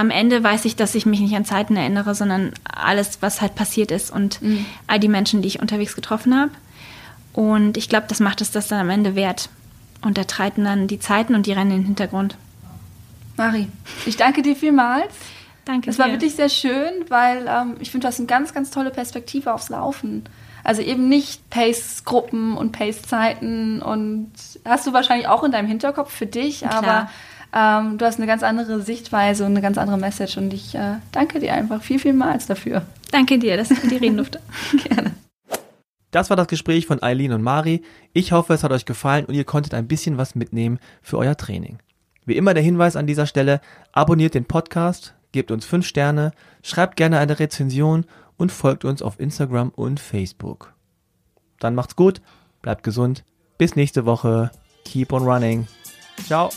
am Ende weiß ich, dass ich mich nicht an Zeiten erinnere, sondern alles, was halt passiert ist und mhm. all die Menschen, die ich unterwegs getroffen habe. Und ich glaube, das macht es das dann am Ende wert. Und da treten dann die Zeiten und die Rennen in den Hintergrund. Mari, ich danke dir vielmals. Danke. Es war wirklich sehr schön, weil ähm, ich finde, du hast eine ganz, ganz tolle Perspektive aufs Laufen. Also eben nicht Pace-Gruppen und Pace-Zeiten und hast du wahrscheinlich auch in deinem Hinterkopf für dich, Klar. aber Ähm, du hast eine ganz andere Sichtweise und eine ganz andere Message und ich äh, danke dir einfach viel, vielmals dafür. Danke dir, dass ich mit dir reden durfte. [laughs] Gerne. Das war das Gespräch von Eileen und Mari. Ich hoffe, es hat euch gefallen und ihr konntet ein bisschen was mitnehmen für euer Training. Wie immer der Hinweis an dieser Stelle, abonniert den Podcast, gebt uns 5 Sterne, schreibt gerne eine Rezension und folgt uns auf Instagram und Facebook. Dann macht's gut, bleibt gesund, bis nächste Woche, keep on running. Ciao.